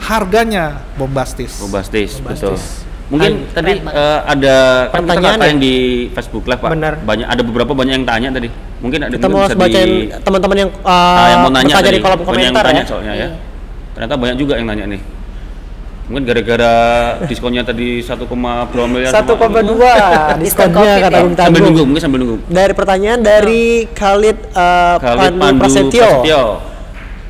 harganya bombastis Bombastis, betul. Bombastis. Mungkin Keren tadi eh, ada kan Pertanyaan nggak tayang ya? di Facebook Live Pak. Benar. Banyak ada beberapa banyak yang tanya tadi. Mungkin ada Kita mungkin mau bisa bacain di- teman-teman yang, uh, Ah, yang mau nanya bertanya tadi. di kolom Banyak komentar yang tanya ya. soalnya ya. Iya. Ternyata banyak juga yang nanya nih. Mungkin gara-gara diskonnya tadi 1, berapa miliar. Satu koma dua Diskon diskonnya Covid kata ya. Bung Sambil Tanggung. nunggu, mungkin sambil nunggu. Dari pertanyaan dari Khalid, uh, Khalid Pandu, Pandu Prasetyo. Prasetyo.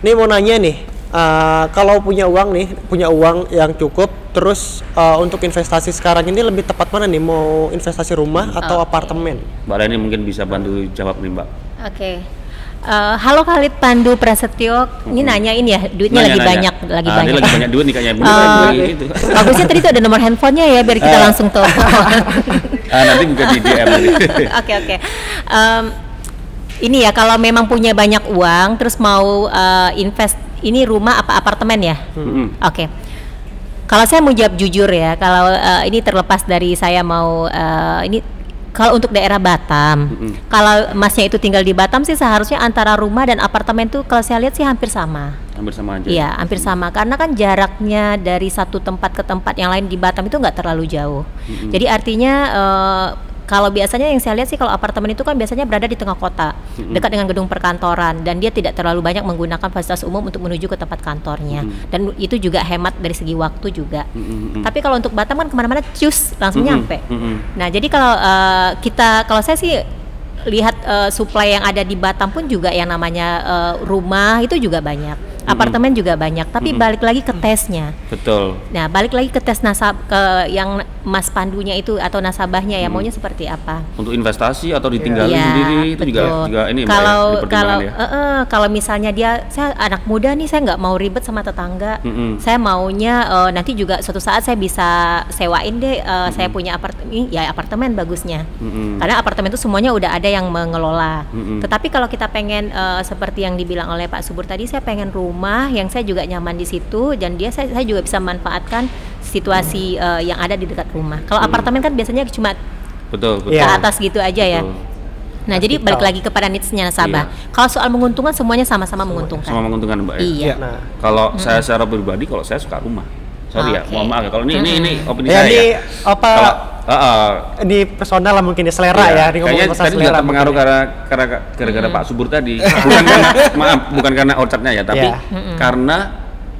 Nih mau nanya nih, uh, kalau punya uang nih, punya uang yang cukup, terus uh, untuk investasi sekarang ini lebih tepat mana nih? Mau investasi rumah atau apartemen? Mbak Leni mungkin bisa bantu jawab nih Mbak. Oke. Eh, halo Khalid Pandu Prasetyo, ini nanyain ya, duitnya Nanya, lagi nanya. banyak, lagi Ah, banyak. Lagi banyak duit nih kayaknya. Bener, gitu. bagusnya tadi tuh ada nomor handphonenya ya, biar kita langsung tahu. Ah, nanti buka di DM. Oke oke. Ini ya kalau memang punya banyak uang, terus mau eh, invest, ini rumah apa apartemen ya? Mm-mm. Oke. Kalau saya mau jawab jujur ya, kalau eh, ini terlepas dari saya mau eh, ini kalau untuk daerah Batam, Mm-mm. kalau masnya itu tinggal di Batam sih seharusnya antara rumah dan apartemen tuh kalau saya lihat sih hampir sama. Hampir sama aja. Iya, hampir sama karena kan jaraknya dari satu tempat ke tempat yang lain di Batam itu nggak terlalu jauh. Mm-mm. Jadi artinya eh, kalau biasanya yang saya lihat sih kalau apartemen itu kan biasanya berada di tengah kota, Mm-mm. dekat dengan gedung perkantoran dan dia tidak terlalu banyak menggunakan fasilitas umum untuk menuju ke tempat kantornya. Mm-mm. Dan itu juga hemat dari segi waktu juga. Mm-mm. Tapi kalau untuk Batam kan ke mana-mana cus langsung Mm-mm. nyampe. Mm-mm. Nah jadi kalau eh, kita kalau saya sih lihat eh, supply yang ada di Batam pun juga yang namanya eh, rumah itu juga banyak, apartemen juga banyak. Tapi Mm-mm. balik lagi ke tesnya. Betul. Nah balik lagi ke tes nasab ke yang Mas Pandunya itu atau nasabahnya ya Mm. maunya seperti apa? Untuk investasi atau ditinggalin Iya, sendiri itu juga betul. juga ini Mbak, ya, kalau kalau ya. eh, eh, kalau misalnya dia saya anak muda nih saya nggak mau ribet sama tetangga Mm-mm. saya maunya eh, nanti juga suatu saat saya bisa sewain deh eh, saya punya apartemen ya apartemen bagusnya Mm-mm. karena apartemen itu semuanya udah ada yang mengelola Mm-mm. tetapi kalau kita pengen eh, seperti yang dibilang oleh Pak Subur tadi saya pengen rumah yang saya juga nyaman di situ dan dia saya, saya juga bisa manfaatkan situasi eh, yang ada di dekat rumah kalau Mm. apartemen kan biasanya cuma Betul, betul. ke Iya. atas gitu aja ya Betul. Nah, jadi balik lagi kepada needs-nya nasabah. Kalau soal menguntungkan semuanya sama-sama menguntungkan. Sama menguntungkan Mbak ya. Iya. Nah, Kalau saya secara pribadi kalau saya suka rumah. Sorry ya, Oke. mohon maaf ya. Kalau ini ini ini opini ya saya ini ya. apa Kalau uh, uh, di personal lah mungkin ya selera Iya, ya, ini kayaknya tadi juga terpengaruh mungkin ya. karena karena gara-gara Pak Subur tadi. Bukan karena maaf, bukan karena orchardnya ya, tapi Iya. karena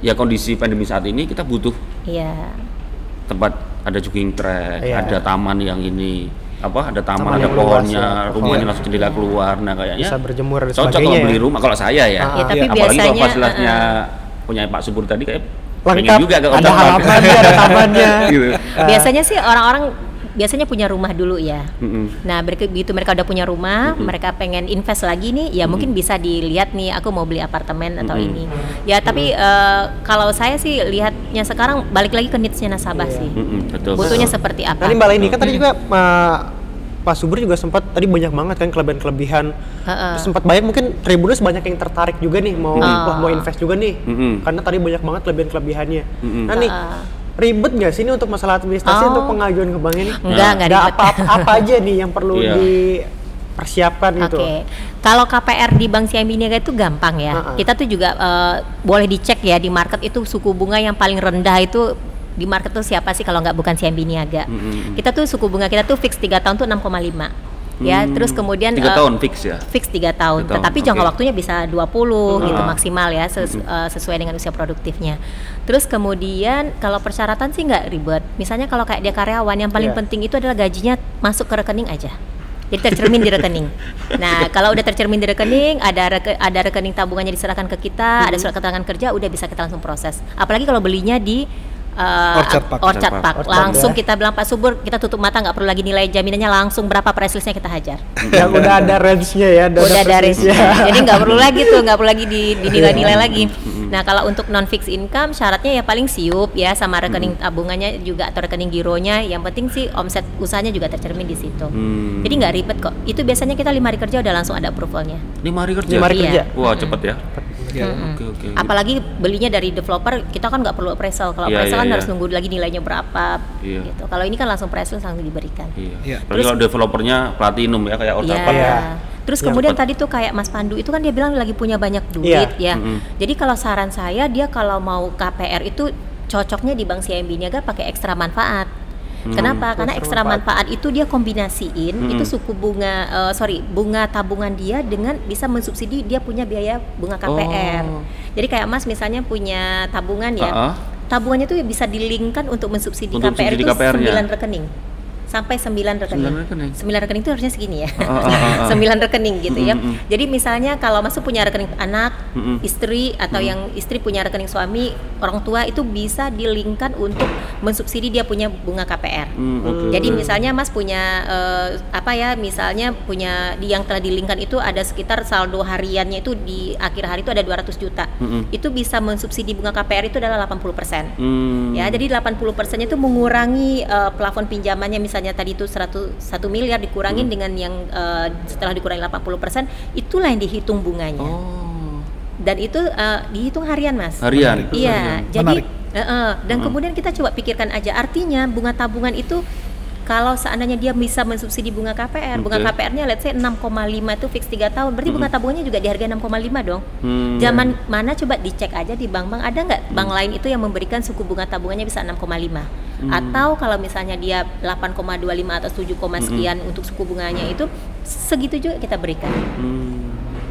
ya kondisi pandemi saat ini kita butuh Iya. tempat ada jogging track, Iya. ada taman yang ini apa ada taman, Taman ada pohonnya, ya, rumahnya iya. langsung jendela keluar. Nah, kayaknya Bisa berjemur dan cocok kalau beli ya. rumah kalau saya ya. Ah, Ya, tapi iya. Apalagi kalau biasanya fasilitasnya uh-uh. punya Pak Subur tadi kayak lengkap juga ke ada halamannya, ada tamannya. gitu. Ah. Biasanya sih orang-orang biasanya punya rumah dulu ya. Mm-mm. Nah, begitu begitu mereka udah punya rumah, Mm-mm. mereka pengen invest lagi nih, ya mungkin bisa dilihat nih aku mau beli apartemen atau Mm-mm. ini. Ya, tapi eh, kalau saya sih lihatnya sekarang balik lagi ke needs-nya nasabah Iya. sih. Mm-mm, betul. Butuhnya seperti apa? Tadi Mbak Leni kan tadi juga uh, Pak Subur juga sempat tadi banyak banget kan kelebihan-kelebihan. Heeh. Terus sempat banyak mungkin Tribunus banyak yang tertarik juga nih mau Mm. wah mau invest juga nih. Mm-mm. Karena tadi banyak banget kelebihan-kelebihannya. Mm-mm. Nah nih ribet nggak sih ini untuk masalah administrasi Oh. untuk pengajuan ke bank ini? Enggak, ribet. apa, apa, apa aja nih yang perlu Iya. dipersiapkan Oke, gitu. kalau KPR di Bank CIMB Niaga itu gampang ya. Uh-uh. Kita tuh juga eh, boleh dicek ya di market itu suku bunga yang paling rendah itu di market tuh siapa sih kalau nggak bukan CIMB Niaga. Mm-mm. Kita tuh suku bunga kita tuh fix 3 tahun tuh 6,5. Ya, Hmm, terus kemudian tiga eh, tahun fix ya. fix 3 tahun, Tiga tahun, tetapi jangka oke. waktunya bisa 20 gitu Ah. maksimal ya ses- eh, sesuai dengan usia produktifnya. Terus kemudian kalau persyaratan sih nggak ribet. Misalnya kalau kayak dia karyawan yang paling Iya. penting itu adalah gajinya masuk ke rekening aja. Jadi tercermin di rekening. Nah, kalau udah tercermin di rekening, ada reke- ada rekening tabungannya diserahkan ke kita, ada surat keterangan kerja, udah bisa kita langsung proses. Apalagi kalau belinya di uh, Orchard Park. Orchard Orchard Park. Park. Langsung ya. kita bilang Pak Subur, kita tutup mata nggak perlu lagi nilai jaminannya langsung berapa price listnya kita hajar. yang udah ada range-nya ya, udah, udah ada persisnya. jadi nggak perlu lagi tuh nggak perlu lagi di- dinilai-nilai Iya. lagi nah kalau untuk non fixed income syaratnya ya paling siup ya sama rekening tabungannya juga atau rekening gironya yang penting sih omset usahanya juga tercermin di situ Hmm. jadi nggak ribet kok itu biasanya kita lima hari kerja udah langsung ada approvalnya Lima hari kerja. Lima hari Iya. kerja. Wah, cepet ya. Ya. Mm-mm. Oke, oke. apalagi belinya dari developer kita kan nggak perlu appraisal kalau Iya, appraisal iya, kan iya. harus nunggu lagi nilainya berapa Iya. gitu kalau ini kan langsung list langsung diberikan Iya. Iya. Apalagi Terus- kalau developernya platinum ya kayak Orchard Iya. Park. Iya. Terus kemudian tadi tuh kayak Mas Pandu itu kan dia bilang lagi punya banyak duit Iya. ya. Mm-mm. Jadi kalau saran saya dia kalau mau KPR itu cocoknya di Bank CIMB Niaga pakai ekstra manfaat. Hmm. Kenapa? Karena Ekstra manfaat itu dia kombinasiin Mm-mm. itu suku bunga eh, sorry bunga tabungan dia dengan bisa mensubsidi dia punya biaya bunga KPR. Oh. Jadi kayak Mas misalnya punya tabungan ya, Ah-ah. tabungannya tuh bisa dilingkan untuk mensubsidi Untuk KPR itu KPR-nya. 9 rekening. Sampai 9 rekening. Sembilan rekening. 9 rekening itu harusnya segini ya. Ah, ah, ah. 9 rekening gitu ya. Mm, mm, mm. Jadi misalnya kalau masuk punya rekening anak, Mm, mm. istri atau yang istri punya rekening suami, orang tua itu bisa dilingkan untuk mensubsidi dia punya bunga KPR. Hmm, oke, Jadi misalnya Mas punya eh, apa ya? Misalnya punya di yang telah dilingkan itu ada sekitar saldo hariannya itu di akhir hari itu ada 200 juta. Mm-mm. Itu bisa mensubsidi bunga KPR itu adalah 80%. Hmm. Ya, jadi 80 persennya itu mengurangi eh, plafon pinjamannya misalnya tadi itu 100 1 miliar dikurangin Hmm. dengan yang eh, setelah dikurangi 80 persen, itulah yang dihitung bunganya. Oh. Dan itu eh, dihitung harian, Mas. Harian. Iya, jadi eh, eh, dan Mm-mm. kemudian kita coba pikirkan aja artinya bunga tabungan itu kalau seandainya dia bisa mensubsidi bunga KPR, bunga Oke. KPR-nya let's say 6,5 itu fix 3 tahun, berarti bunga tabungannya juga di harga 6,5 dong. Hmm. Zaman mana coba dicek aja di bank-bank ada nggak bank lain itu yang memberikan suku bunga tabungannya bisa 6,5 atau kalau misalnya dia 8,25 atau 7, sekian untuk suku bunganya itu segitu juga kita berikan. Hmm.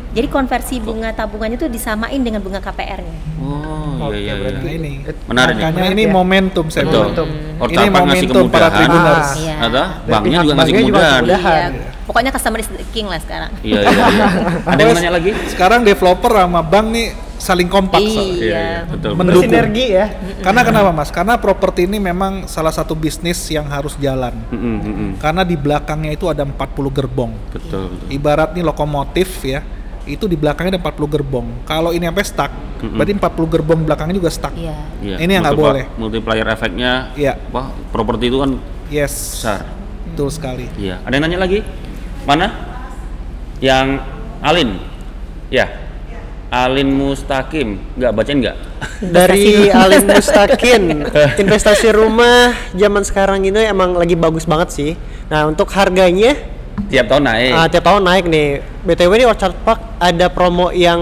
Jadi konversi bunga tabungannya itu disamain dengan bunga KPR-nya. Oh, iya iya iya. berarti- Nah ini Menarik nih. makanya ini Ya. momentum saya Betul. Momentum. Ini momentum para kemudahan. tribuners. Iya. Ada banknya juga ngasih kemudahan. Iya. Pokoknya customer is the king lah sekarang. Iya iya. iya. Ada yang nanya lagi? Sekarang developer sama bank nih saling kompak. Iya. soalnya. Iya iya. Betul. Mendukung. Bersinergi ya. Karena kenapa mas? Karena properti ini memang salah satu bisnis yang harus jalan. Mm. Karena di belakangnya itu ada 40 gerbong. Betul. betul. Ibarat nih lokomotif ya, itu di belakangnya ada 40 gerbong. Kalau ini sampai stuck, Mm-mm. berarti 40 gerbong belakangnya juga stuck. Iya. Iya, Ini yang nggak boleh. Multiplier efeknya. Iya. Apa? Properti itu kan Yes. besar. Betul sekali. Iya. Ada yang nanya lagi? Mana? Yang Alin. Ya. Alin Mustaqim. Nggak bacain nggak? Dari Alim Mustakin, investasi rumah zaman sekarang ini emang lagi bagus banget sih. Nah untuk harganya Tiap tahun naik. ah, tiap tahun naik nih. BTW nih Orchard Park ada promo yang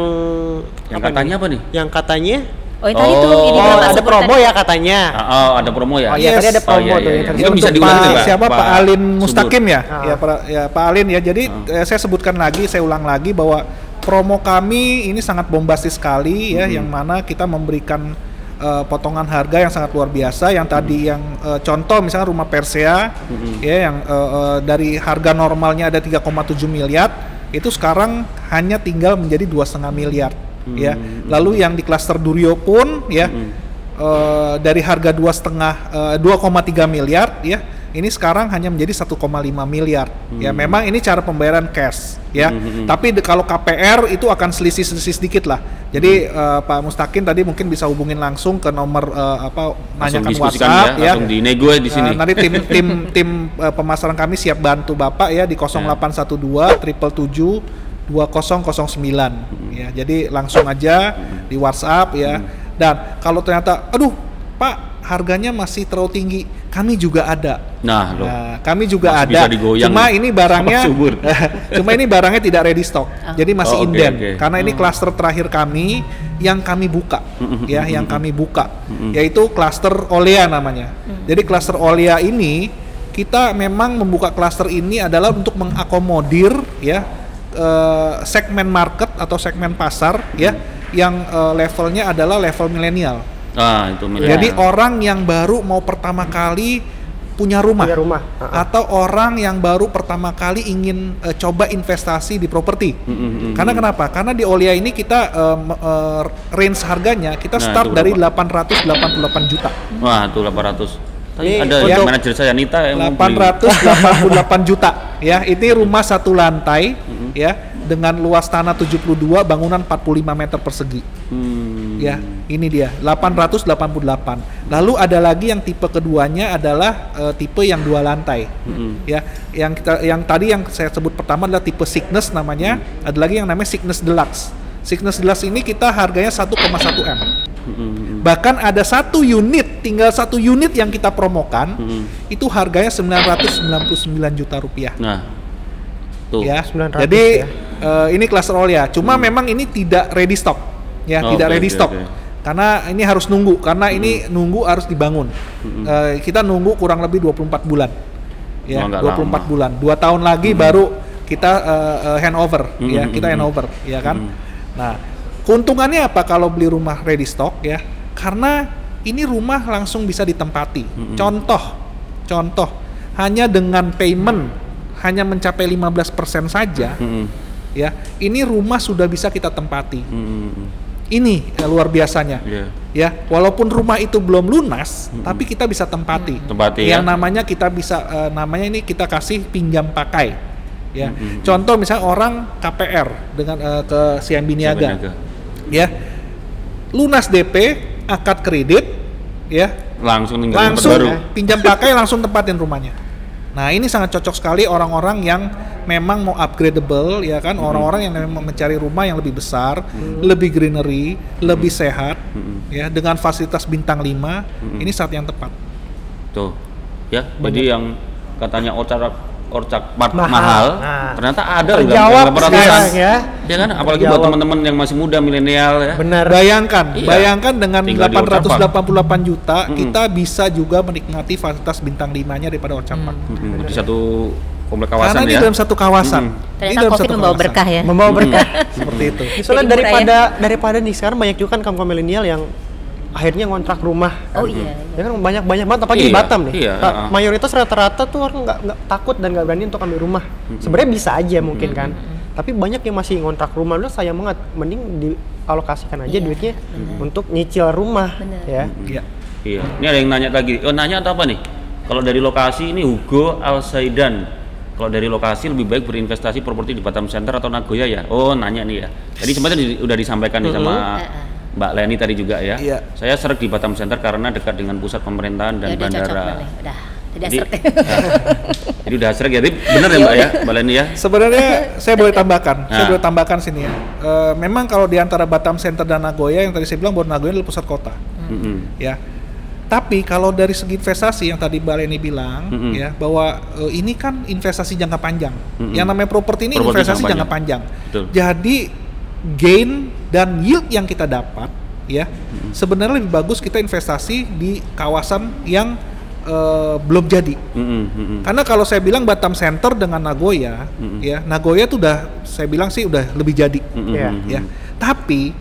Yang katanya apa nih? Yang katanya Oh, tuh Oh, ini oh, ada promo tadi. ya katanya. Ah, oh, ada promo ya? Oh iya, tadi ada Oh, promo iya, tuh iya, iya. Itu Untuk bisa diulang Pak- nih, siapa Pak, Pak Alin Subur. Mustaqim ya? Ah. Ya, Pak, ya Pak Alin ya. Jadi eh, saya sebutkan lagi, saya ulang lagi bahwa promo kami ini sangat bombastis sekali ya, yang mana kita memberikan eh, potongan harga yang sangat luar biasa. Yang tadi yang eh, contoh misalnya rumah Persea ya, yang eh, eh, dari harga normalnya ada 3,7 miliar, itu sekarang hanya tinggal menjadi dua setengah miliar ya. Lalu yang di klaster Durio pun ya eh, dari harga dua setengah eh, 2,3 miliar ya ini sekarang hanya menjadi 1,5 miliar. Ya memang ini cara pembayaran cash ya. Tapi de- kalau KPR itu akan selisih-selisih sedikit lah. Jadi eh, Pak Mustakin tadi mungkin bisa hubungin langsung ke nomor eh, apa Langsung nanyakan WhatsApp ya, langsung dinego ya di sini. Eh, nanti tim tim tim eh, pemasaran kami siap bantu Bapak ya di 0812 triple 2009 ya. Jadi langsung aja di WhatsApp ya. Dan kalau ternyata aduh, Pak, harganya masih terlalu tinggi, kami juga ada. Nah, loh. Nah, kami juga Masih ada. Cuma nih. ini barangnya cuma ini barangnya tidak ready stock. Jadi masih Oh, oke, inden. oke. Karena ini klaster terakhir kami yang kami buka ya, yang kami buka yaitu klaster Olea namanya. Jadi klaster Olea ini kita memang membuka klaster ini adalah untuk mengakomodir ya eh, segmen market atau segmen pasar ya yang eh, levelnya adalah level milenial. Ah, itu milenial. Jadi orang yang baru mau pertama kali punya rumah, Punya rumah, ah, ah. atau orang yang baru pertama kali ingin eh, coba investasi di properti. Mm, mm, mm, Karena mm. kenapa? Karena di Olia ini kita me- eh, range harganya kita Nah, start itu dari berapa? 888 juta. Wah, tuh 800. Tadi Ini ada untuk manajer saya Nita yang mau beli. 888 juta ya. Ini rumah satu lantai ya dengan luas tanah 72 bangunan 45 meter persegi. Hmm. Ya, ini dia 888. Lalu ada lagi yang tipe keduanya adalah eh, tipe yang dua lantai. Mm-mm. Ya, yang kita yang tadi yang saya sebut pertama adalah tipe Cygnus namanya, ada lagi yang namanya Cygnus Deluxe. Cygnus Deluxe ini kita harganya 1,1 M. Mm-mm. Bahkan ada satu unit, tinggal satu unit yang kita promokan, Mm-mm. itu harganya 999 juta rupiah. Nah, tuh. Ya, 900 jadi ya. eh, ini cluster all ya. Cuma memang ini tidak ready stock, ya Oh, tidak oke, ready stock. oke. Karena ini harus nunggu, karena ini nunggu harus dibangun. Eh, kita nunggu kurang lebih 24 bulan, ya Oh, nggak 24 lama. bulan. Dua tahun lagi baru kita eh, eh, handover, ya Mm-mm, kita mm-mm. handover, ya kan. Mm. Nah, keuntungannya apa kalau beli rumah ready stock ya? Karena ini rumah langsung bisa ditempati. Mm-mm. Contoh, contoh hanya dengan payment hanya mencapai 15% saja, Mm-mm. ya, ini rumah sudah bisa kita tempati. Mm-mm. Ini ya, luar biasanya. Iya. Ya, walaupun rumah itu belum lunas, tapi kita bisa tempati. Tempati, Yang ya. namanya kita bisa eh, namanya ini kita kasih pinjam pakai. Ya. Contoh misalnya orang KPR dengan eh, ke CIMB Niaga. Niaga. Ya. Lunas DP, akad kredit, ya. Langsung Langsung baru. pinjam pakai langsung tempatin rumahnya. Nah, ini sangat cocok sekali orang-orang yang memang mau upgradable ya kan, orang-orang yang memang mencari rumah yang lebih besar, lebih greenery, lebih sehat ya dengan fasilitas bintang 5. Ini saat yang tepat. Tuh. Ya, jadi yang katanya orcak orcak part Mahal. mahal, Nah, ternyata ada loh dalam peraturan. sekarang ya. Ya kan, apalagi buat Terjawab. teman-teman yang masih muda milenial ya. Benar. Bayangkan, Iya. bayangkan dengan Tinggal di 888 juta Mm-mm. kita bisa juga menikmati fasilitas bintang 5-nya daripada Orchard Park. Mm-mm, di satu komplek kawasan Karena ya. dalam satu kawasan. Mm-mm. Ini Ternyata dalam COVID satu membawa kawasan. berkah ya. Membawa berkah. Seperti itu. Soalnya murah ya. daripada daripada nih sekarang banyak juga kan kaum milenial yang akhirnya ngontrak rumah. Oh iya. Ya kan banyak banyak banget apalagi di Iya, Batam nih. iya, heeh. mayoritas rata-rata tuh orang nggak nggak takut dan nggak berani untuk ambil rumah. Sebenarnya bisa aja mungkin kan. Tapi banyak yang masih ngontrak rumah udah sayang banget. Mending dialokasikan aja Iya, duitnya untuk nyicil rumah Bener. ya. Iya. Iya. Ini ada yang nanya lagi. Oh, nanya atau apa nih? Kalau dari lokasi ini Hugo Alsaidan. Kalau dari lokasi lebih baik berinvestasi properti di Batam Center atau Nagoya ya? Oh, nanya nih ya. Tadi sebenarnya di- udah disampaikan nih sama Heeh. Mbak Leni tadi juga ya. Iya. Saya seret di Batam Center karena dekat dengan pusat pemerintahan dan Ya udah cocok bandara. boleh. Udah. Tidak Jadi, serta. jadi udah seret ya. Tapi benar ya Mbak ya, Mbak Leni ya? Sebenarnya saya boleh tambahkan, saya Nah. boleh tambahkan sini ya. Eh, memang kalau di antara Batam Center dan Nagoya yang tadi saya bilang bahwa Nagoya adalah pusat kota, Mm-mm. ya. Tapi kalau dari segi investasi yang tadi Mbak Leni bilang, Mm-mm. ya bahwa eh, ini kan investasi jangka panjang. Mm-mm. Yang namanya properti ini Properti investasi jangka jangka panjang. Betul. Jadi gain dan yield yang kita dapat, ya sebenarnya lebih bagus kita investasi di kawasan yang eh, belum jadi. Mm-mm, mm-mm. Karena kalau saya bilang Batam Center dengan Nagoya, Mm-mm. ya Nagoya tuh udah saya bilang sih udah lebih jadi, Iya. mm-mm. ya. Tapi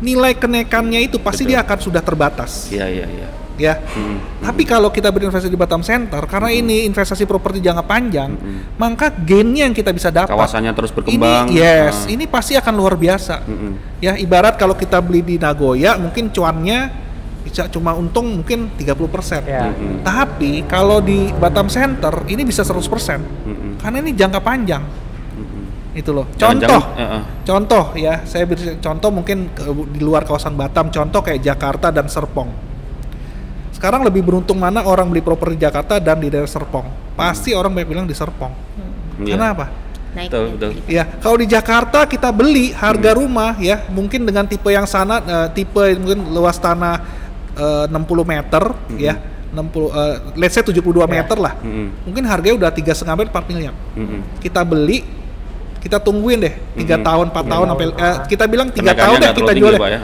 nilai kenaikannya itu pasti Betul. dia akan sudah terbatas, Iya, iya, iya. Ya. Mm-mm. Tapi kalau kita berinvestasi di Batam Center, karena ini investasi properti jangka panjang, Mm-mm. maka gainnya yang kita bisa dapat. Kawasannya terus Ini berkembang. yes, Ah. ini pasti akan luar biasa. Mm-mm. Ya ibarat kalau kita beli di Nagoya, mungkin cuannya bisa cuma untung mungkin 30%. Ya. Mm-mm. Tapi kalau di Batam Center ini bisa 100%. Mm-mm. Karena ini jangka panjang. Mm-mm. Itu loh. Contoh. eh, eh. Contoh ya, saya beri contoh mungkin ke- di luar kawasan Batam, contoh kayak Jakarta dan Serpong. Sekarang lebih beruntung mana orang beli properti di Jakarta dan di daerah Serpong? Pasti orang banyak bilang di Serpong. Iya. Kenapa? Naik. Betul, betul. Ya, kalau di Jakarta kita beli harga rumah ya, mungkin dengan tipe yang sana eh, tipe mungkin luas tanah eh, 60 meter ya, 60 eh, let's say 72 meter lah. Mm-mm. Mungkin harganya udah tiga setengah 4 miliar. Mm-mm. Kita beli kita tungguin deh tiga Mhm. tahun 4 tahun sampai eh, kita bilang tiga Kenaikannya tahun deh kita jual deh. Ya.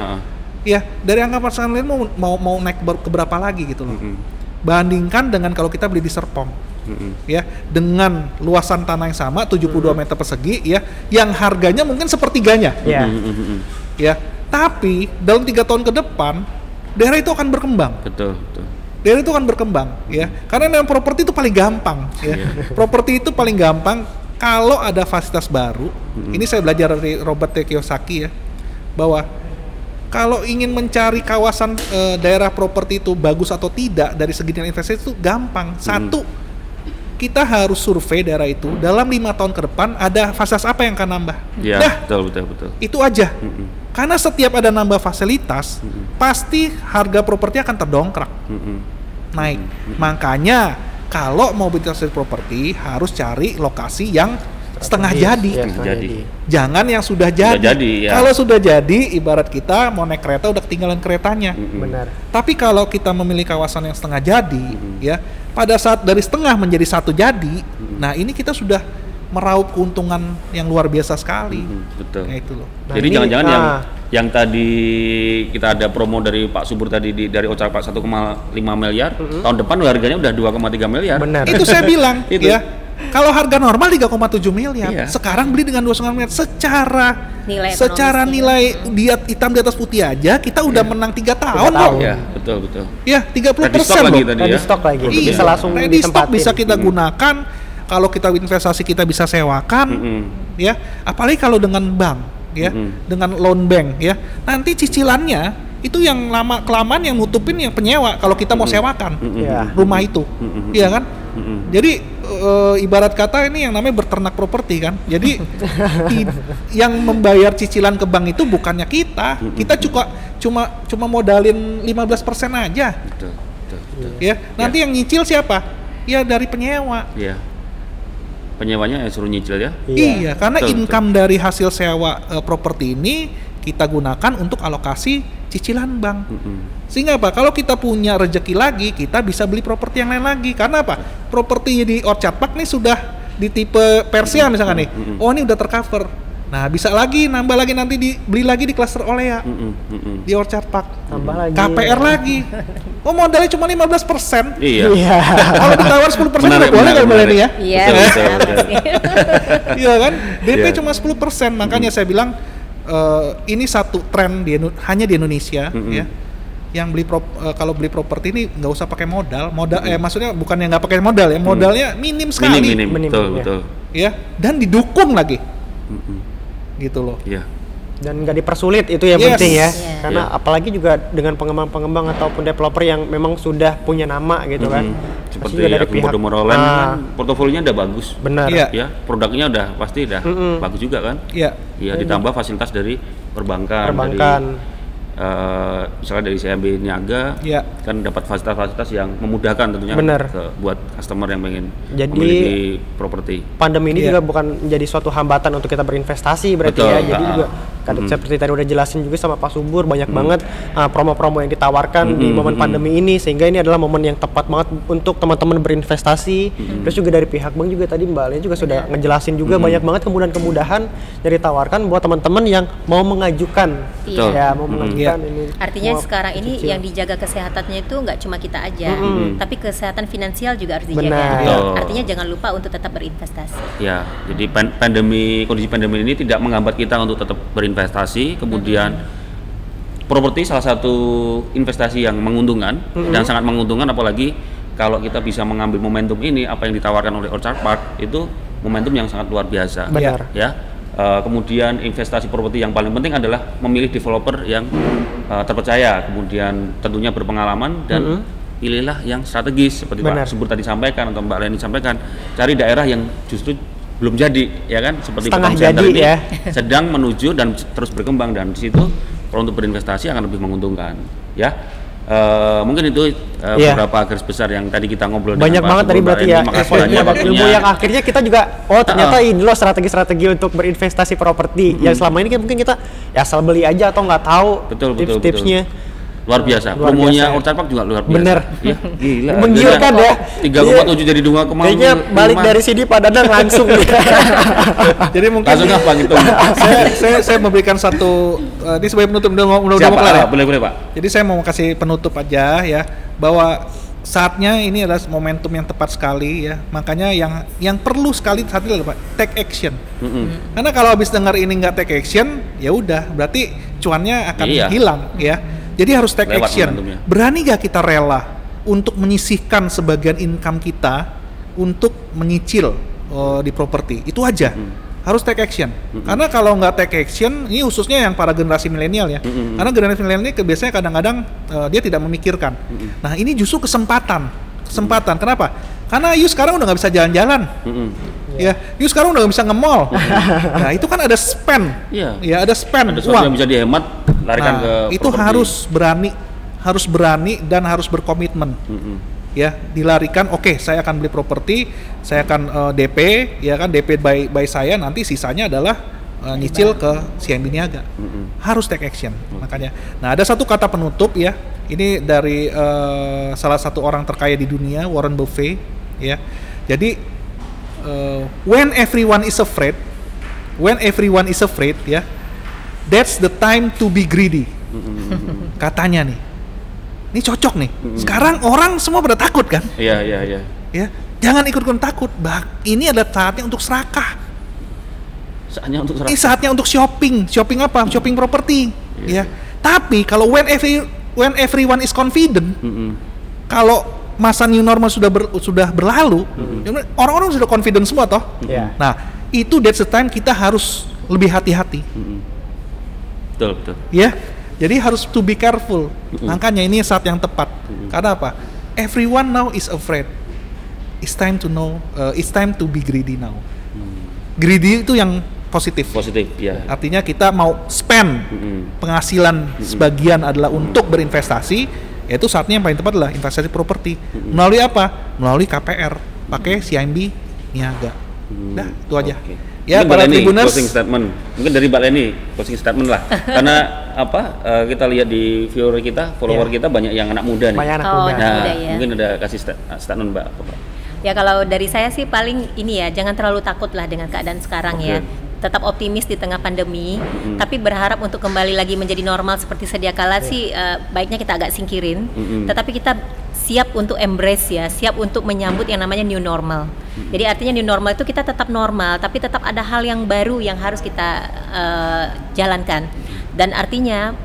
Ya, dari angka 4 setengah miliar mau mau mau naik ber- ke berapa lagi gitu loh. Mm-mm. Bandingkan dengan kalau kita beli di Serpong Mm-mm. ya dengan luasan tanah yang sama 72 Hmm. meter persegi ya yang harganya mungkin sepertiganya Ya. Mm-mm, mm-mm. ya tapi dalam tiga tahun ke depan daerah itu akan berkembang Betul, betul. daerah itu akan berkembang ya karena dalam properti itu paling gampang ya Iya. properti itu paling gampang kalau ada fasilitas baru Hmm. ini saya belajar dari Robert T. Kiyosaki ya bahwa kalau ingin mencari kawasan eh, daerah properti itu bagus atau tidak dari segi nilai investasi itu gampang. Satu kita harus survei daerah itu. Dalam lima tahun ke depan ada fasilitas apa yang akan nambah? Iya, dah. betul, betul, betul. itu aja. Mm-mm. karena setiap ada nambah fasilitas pasti harga properti akan terdongkrak. Mm-mm. naik. Makanya kalau mau berinvestasi properti harus cari lokasi yang setengah Iya, jadi. iya, Setengah setengah jadi. Jangan yang sudah jadi. jadi, ya. Kalau sudah jadi, ibarat kita mau naik kereta udah ketinggalan keretanya. Benar. Tapi kalau kita memilih kawasan yang setengah jadi, ya pada saat dari setengah menjadi satu jadi, nah ini kita sudah meraup keuntungan yang luar biasa sekali. Mm, betul. Kayak itu loh. Nah, Jadi ini, jangan-jangan yang ah. yang tadi kita ada promo dari Pak Subur tadi di, dari Ocak Pak 1,5 miliar, tahun depan harganya udah 2,3 miliar. Benar. itu saya bilang Itu. ya Kalau harga normal 3,7 miliar, Iya. sekarang beli dengan 2,9 miliar secara Nilai secara nilai di hitam di atas putih aja kita udah menang tiga tahun tahun. kok. Ya, betul betul. Ya, 30 Ready stock persen lagi loh. tadi Ready ya. stock lagi. Iya, Bisa langsung ready stock bisa kita gunakan. Kalau kita investasi kita bisa sewakan, Mm-mm. ya. Apalagi kalau dengan bank, ya, Mm-mm. dengan loan bank, ya. Nanti cicilannya itu yang lama kelamaan yang nutupin yang penyewa kalau kita mau sewakan Mm-mm. Iya. rumah itu, Mm-mm. iya kan? Mm-mm. Jadi eh, ibarat kata ini yang namanya berternak properti kan. Jadi i- yang membayar cicilan ke bank itu bukannya kita. Kita cuma cuma cuma modalin 15% aja. Betul, betul, betul. Ya. Nanti yang nyicil siapa? Ya dari penyewa. Iya. Penyewanya yang suruh nyicil ya. Iya, karena Betul, income dari hasil sewa eh, properti ini kita gunakan untuk alokasi cicilan bank. Mm-mm. Sehingga apa? Kalau kita punya rezeki lagi, kita bisa beli properti yang lain lagi. Karena apa? Properti di Orchard Park nih sudah di tipe Persia misalkan nih. Mm-mm. Oh, ini udah tercover. Nah, bisa lagi nambah lagi nanti dibeli lagi di klaster Olea Mm-mm. Mm-mm. di Orchard Park. Tambah lagi. KPR lagi. Oh, modalnya cuma 15%. Iya. Iya. Kalau ditawar 10% Menarik, udah boleh nggak boleh nih ya? Iya. Iya kan? DP Iya. cuma 10%. Makanya saya bilang eh, ini satu tren di hanya di Indonesia Mm-mm. ya. Yang beli prop- eh, kalau beli properti ini nggak usah pakai modal. Modal eh maksudnya bukan yang nggak pakai modal ya. Modalnya minim sekali. Minim, minim, Minim, betul, ya. betul. Ya, dan didukung lagi. Mm-mm. Gitu loh. Iya. Dan nggak dipersulit itu yang Yes. penting ya Iya. karena Iya. apalagi juga dengan pengembang-pengembang ataupun developer yang memang sudah punya nama gitu kan Mm-mm. Pasti Seperti juga dari pihak- Podomoro Land Ah, kan portofolionya udah bagus. benar Iya. Ya, produknya udah pasti udah Mm-mm. bagus juga kan. Iya. Iya, ditambah fasilitas dari perbankan, perbankan dari eh, misalnya dari CMB Niaga Iya. kan dapat fasilitas-fasilitas yang memudahkan tentunya Benar. ke buat customer yang pengen Jadi- memiliki properti. pandemi ini Iya. juga bukan menjadi suatu hambatan untuk kita berinvestasi berarti Betul. ya jadi Ah. juga kan Mm-mm. seperti tadi udah jelasin juga sama Pak Subur banyak banget uh, promo-promo yang ditawarkan di Mm-mm, momen mm-mm. pandemi ini sehingga ini adalah momen yang tepat banget untuk teman-teman berinvestasi terus juga dari pihak bank juga tadi Mbak Lia juga sudah ngejelasin juga banyak banget kemudahan-kemudahan yang ditawarkan buat teman-teman yang mau mengajukan Betul. ya mau Mm-mm. mengajukan Iya. ini Artinya mau sekarang ini cicil. yang dijaga kesehatannya itu nggak cuma kita aja, Mm-mm. tapi kesehatan finansial juga harus dijaga. Benar. Betul. Artinya jangan lupa untuk tetap berinvestasi. Ya, jadi pan- pandemi kondisi pandemi ini tidak menghambat kita untuk tetap berinvestasi. Kemudian properti salah satu investasi yang menguntungkan dan sangat menguntungkan apalagi kalau kita bisa mengambil momentum ini apa yang ditawarkan oleh Orchard Park itu momentum yang sangat luar biasa. Benar. Ya. Eh, kemudian investasi properti yang paling penting adalah memilih developer yang eh, terpercaya, kemudian tentunya berpengalaman dan Mhm. pilihlah yang strategis seperti Benar. Pak Subur tadi sampaikan atau Mbak Leni sampaikan, cari daerah yang justru belum jadi, ya kan? Seperti Setengah jadi ini ya. sedang menuju dan terus berkembang dan di situ kalau untuk berinvestasi akan lebih menguntungkan, ya. Eh, mungkin itu eh, Iya. beberapa garis besar yang tadi kita ngobrol banyak dengan Pak banget tadi berarti ya Makasih banyak ilmu yang akhirnya kita juga oh ternyata Uh-uh. ini loh strategi-strategi untuk berinvestasi properti yang selama ini kan mungkin kita ya asal beli aja atau nggak tahu Betul, betul, tips-tipsnya luar biasa. Luar Promonya biasa. Orchard Park juga luar biasa. Bener. Iya, gila. Menggiurkan ya. 3,7 jadi 2, kayaknya balik dari sini Pak Dadang langsung Jadi mungkin langsung apa gitu. saya, saya saya memberikan satu eh, ini sebagai penutup udah mau udah, udah mau Siapa? kelar ya? Ah, boleh, boleh, Pak. Jadi saya mau kasih penutup aja ya bahwa saatnya ini adalah momentum yang tepat sekali ya. Makanya yang yang perlu sekali saat ini adalah Pak, take action. Mm-mm. Karena kalau habis dengar ini nggak take action, ya udah berarti cuannya akan Iya. hilang ya. Jadi harus take Lewat action. momentumnya. Berani gak kita rela untuk menyisihkan sebagian income kita untuk menyicil eh, di properti? Itu aja. Harus take action. Karena kalau nggak take action, ini khususnya yang para generasi milenial ya. Mm-mm. Karena generasi milenial ini biasanya kadang-kadang eh, dia tidak memikirkan. Nah ini justru kesempatan. Kesempatan. Kenapa? Karena you sekarang udah nggak bisa jalan-jalan. Mm-mm. Ya, you sekarang udah nggak bisa nge-mall. nah, itu kan ada spend. Iya. Ya, ada spend Ada uang. yang bisa dihemat, larikan Nah, ke itu properti. harus berani, harus berani dan harus berkomitmen. Mm-mm. Ya, dilarikan. Oke, saya akan beli properti, saya akan eh, DP, ya kan DP by by saya. Nanti sisanya adalah eh, nyicil ke CMB Niaga. Mm-mm. Harus take action. Makanya. Nah, ada satu kata penutup ya. Ini dari eh, salah satu orang terkaya di dunia, Warren Buffett. Ya, jadi eh, when everyone is afraid, when everyone is afraid, ya, that's the time to be greedy. Katanya nih, ini cocok nih. Sekarang orang semua pada takut kan? Iya, iya, iya. Ya, Jangan ikut-ikutan takut. Bah, ini adalah saatnya untuk serakah. Saatnya untuk. Ini saatnya untuk shopping. Shopping apa? Shopping properti. Iya. Ya. Tapi kalau when every when everyone is confident, Mm-mm. kalau masa new normal sudah ber- sudah berlalu, orang-orang sudah confident semua toh. Iya. Nah, itu that's the time kita harus lebih hati-hati. Betul, betul. ya. Jadi harus to be careful. Makanya ini saat yang tepat. Karena apa? Everyone now is afraid. It's time to know. uh, it's time to be greedy now. Greedy itu yang positif. Positif, ya. Artinya kita mau spend penghasilan sebagian adalah untuk berinvestasi, yaitu saatnya yang paling tepat adalah investasi properti. Melalui apa? Melalui KPR, pakai CIMB Niaga. Dah, itu aja. Oke. Ya, Mungkin Mbak para Leni, tribuners, closing statement. Mungkin dari Mbak Leni, closing statement lah. Karena apa? eh, kita lihat di viewer kita, follower Iya. kita banyak yang anak muda nih. Banyak anak Oh, muda. anak Nah, muda ya. mungkin ada kasih sta- statement Mbak. apa, Mbak? Ya kalau dari saya sih paling ini ya jangan terlalu takut lah dengan keadaan sekarang ya. Tetap optimis di tengah pandemi, tapi berharap untuk kembali lagi menjadi normal seperti sedia kala sih eh, baiknya kita agak singkirin. Mm-mm. Tetapi kita siap untuk embrace ya, siap untuk menyambut yang namanya new normal. Jadi artinya new normal itu kita tetap normal, tapi tetap ada hal yang baru yang harus kita eh, jalankan. Dan artinya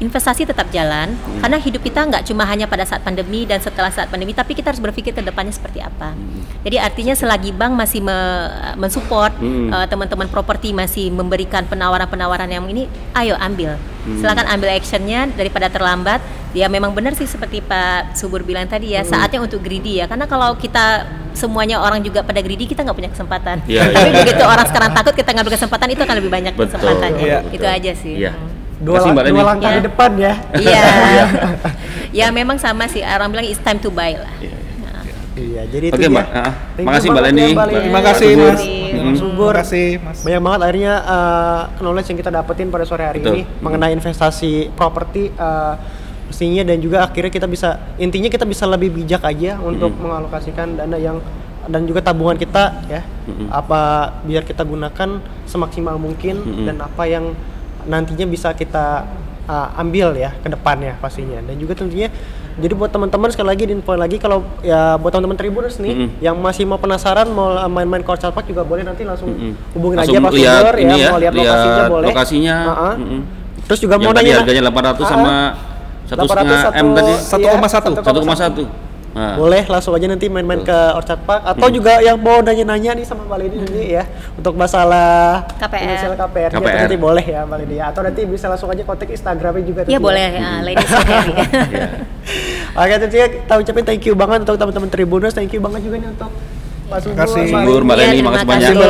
investasi tetap jalan karena hidup kita nggak cuma hanya pada saat pandemi dan setelah saat pandemi tapi kita harus berpikir ke depannya seperti apa. Jadi artinya selagi bank masih me- mensupport Hmm. eh, teman-teman properti masih memberikan penawaran-penawaran yang ini ayo ambil. Silakan ambil actionnya daripada terlambat. Ya memang benar sih seperti Pak Subur bilang tadi ya saatnya untuk greedy ya. Karena kalau kita semuanya orang juga pada greedy kita nggak punya kesempatan. Iya, tapi iya. begitu orang sekarang takut kita ngambil kesempatan itu akan lebih banyak Betul, kesempatannya. Iya. itu aja sih. Iya. Hmm. Dua, Kasih Mbak dua langkah Ya. di depan ya. Iya. ya memang sama sih orang bilang it's time to buy lah. Iya, iya. Nah, Iya, jadi Oke, itu Mbak. Thank you makasih Mbak Leni. ya, terima kasih. Mas. Subur. Terima kasih Mas. Banyak banget akhirnya uh, knowledge yang kita dapetin pada sore hari Betul. ini mengenai investasi properti uh, mestinya dan juga akhirnya kita bisa intinya kita bisa lebih bijak aja untuk mengalokasikan dana yang dan juga tabungan kita ya apa biar kita gunakan semaksimal mungkin Mm-mm. dan apa yang nantinya bisa kita uh, ambil ya ke depannya pastinya dan juga tentunya jadi buat teman-teman sekali lagi diinfoin lagi kalau ya buat teman-teman Tribuners nih Mm-mm. yang masih mau penasaran mau main-main Coach Park juga boleh nanti langsung Mm-mm. hubungin Langsung aja Pak Sumber ini ya, ya, mau lihat lihat lokasinya boleh. lokasinya. Ha-ha. Mm-mm. Terus juga Yang mau nanya harganya 800 sama satu 800 setengah satu- M tadi. iya, 1,1. 1,1. Nah, Boleh langsung aja nanti main-main ke Orchard Park atau juga yang mau nanya-nanya nih sama Mbak Leni nanti ya untuk masalah KPR. KPR, -nya, KPR. nanti boleh ya Mbak Leni ya atau nanti bisa langsung aja kontak Instagramnya juga Iya tentunya. boleh, ya, ladies Ferry. Iya. Oke tentunya kita ucapin thank you banget untuk teman-teman Tribuners, thank you banget juga nih untuk Pak Subur. Mbak Subur, Mbak Iya, Leni, terima makasih kasih. banyak.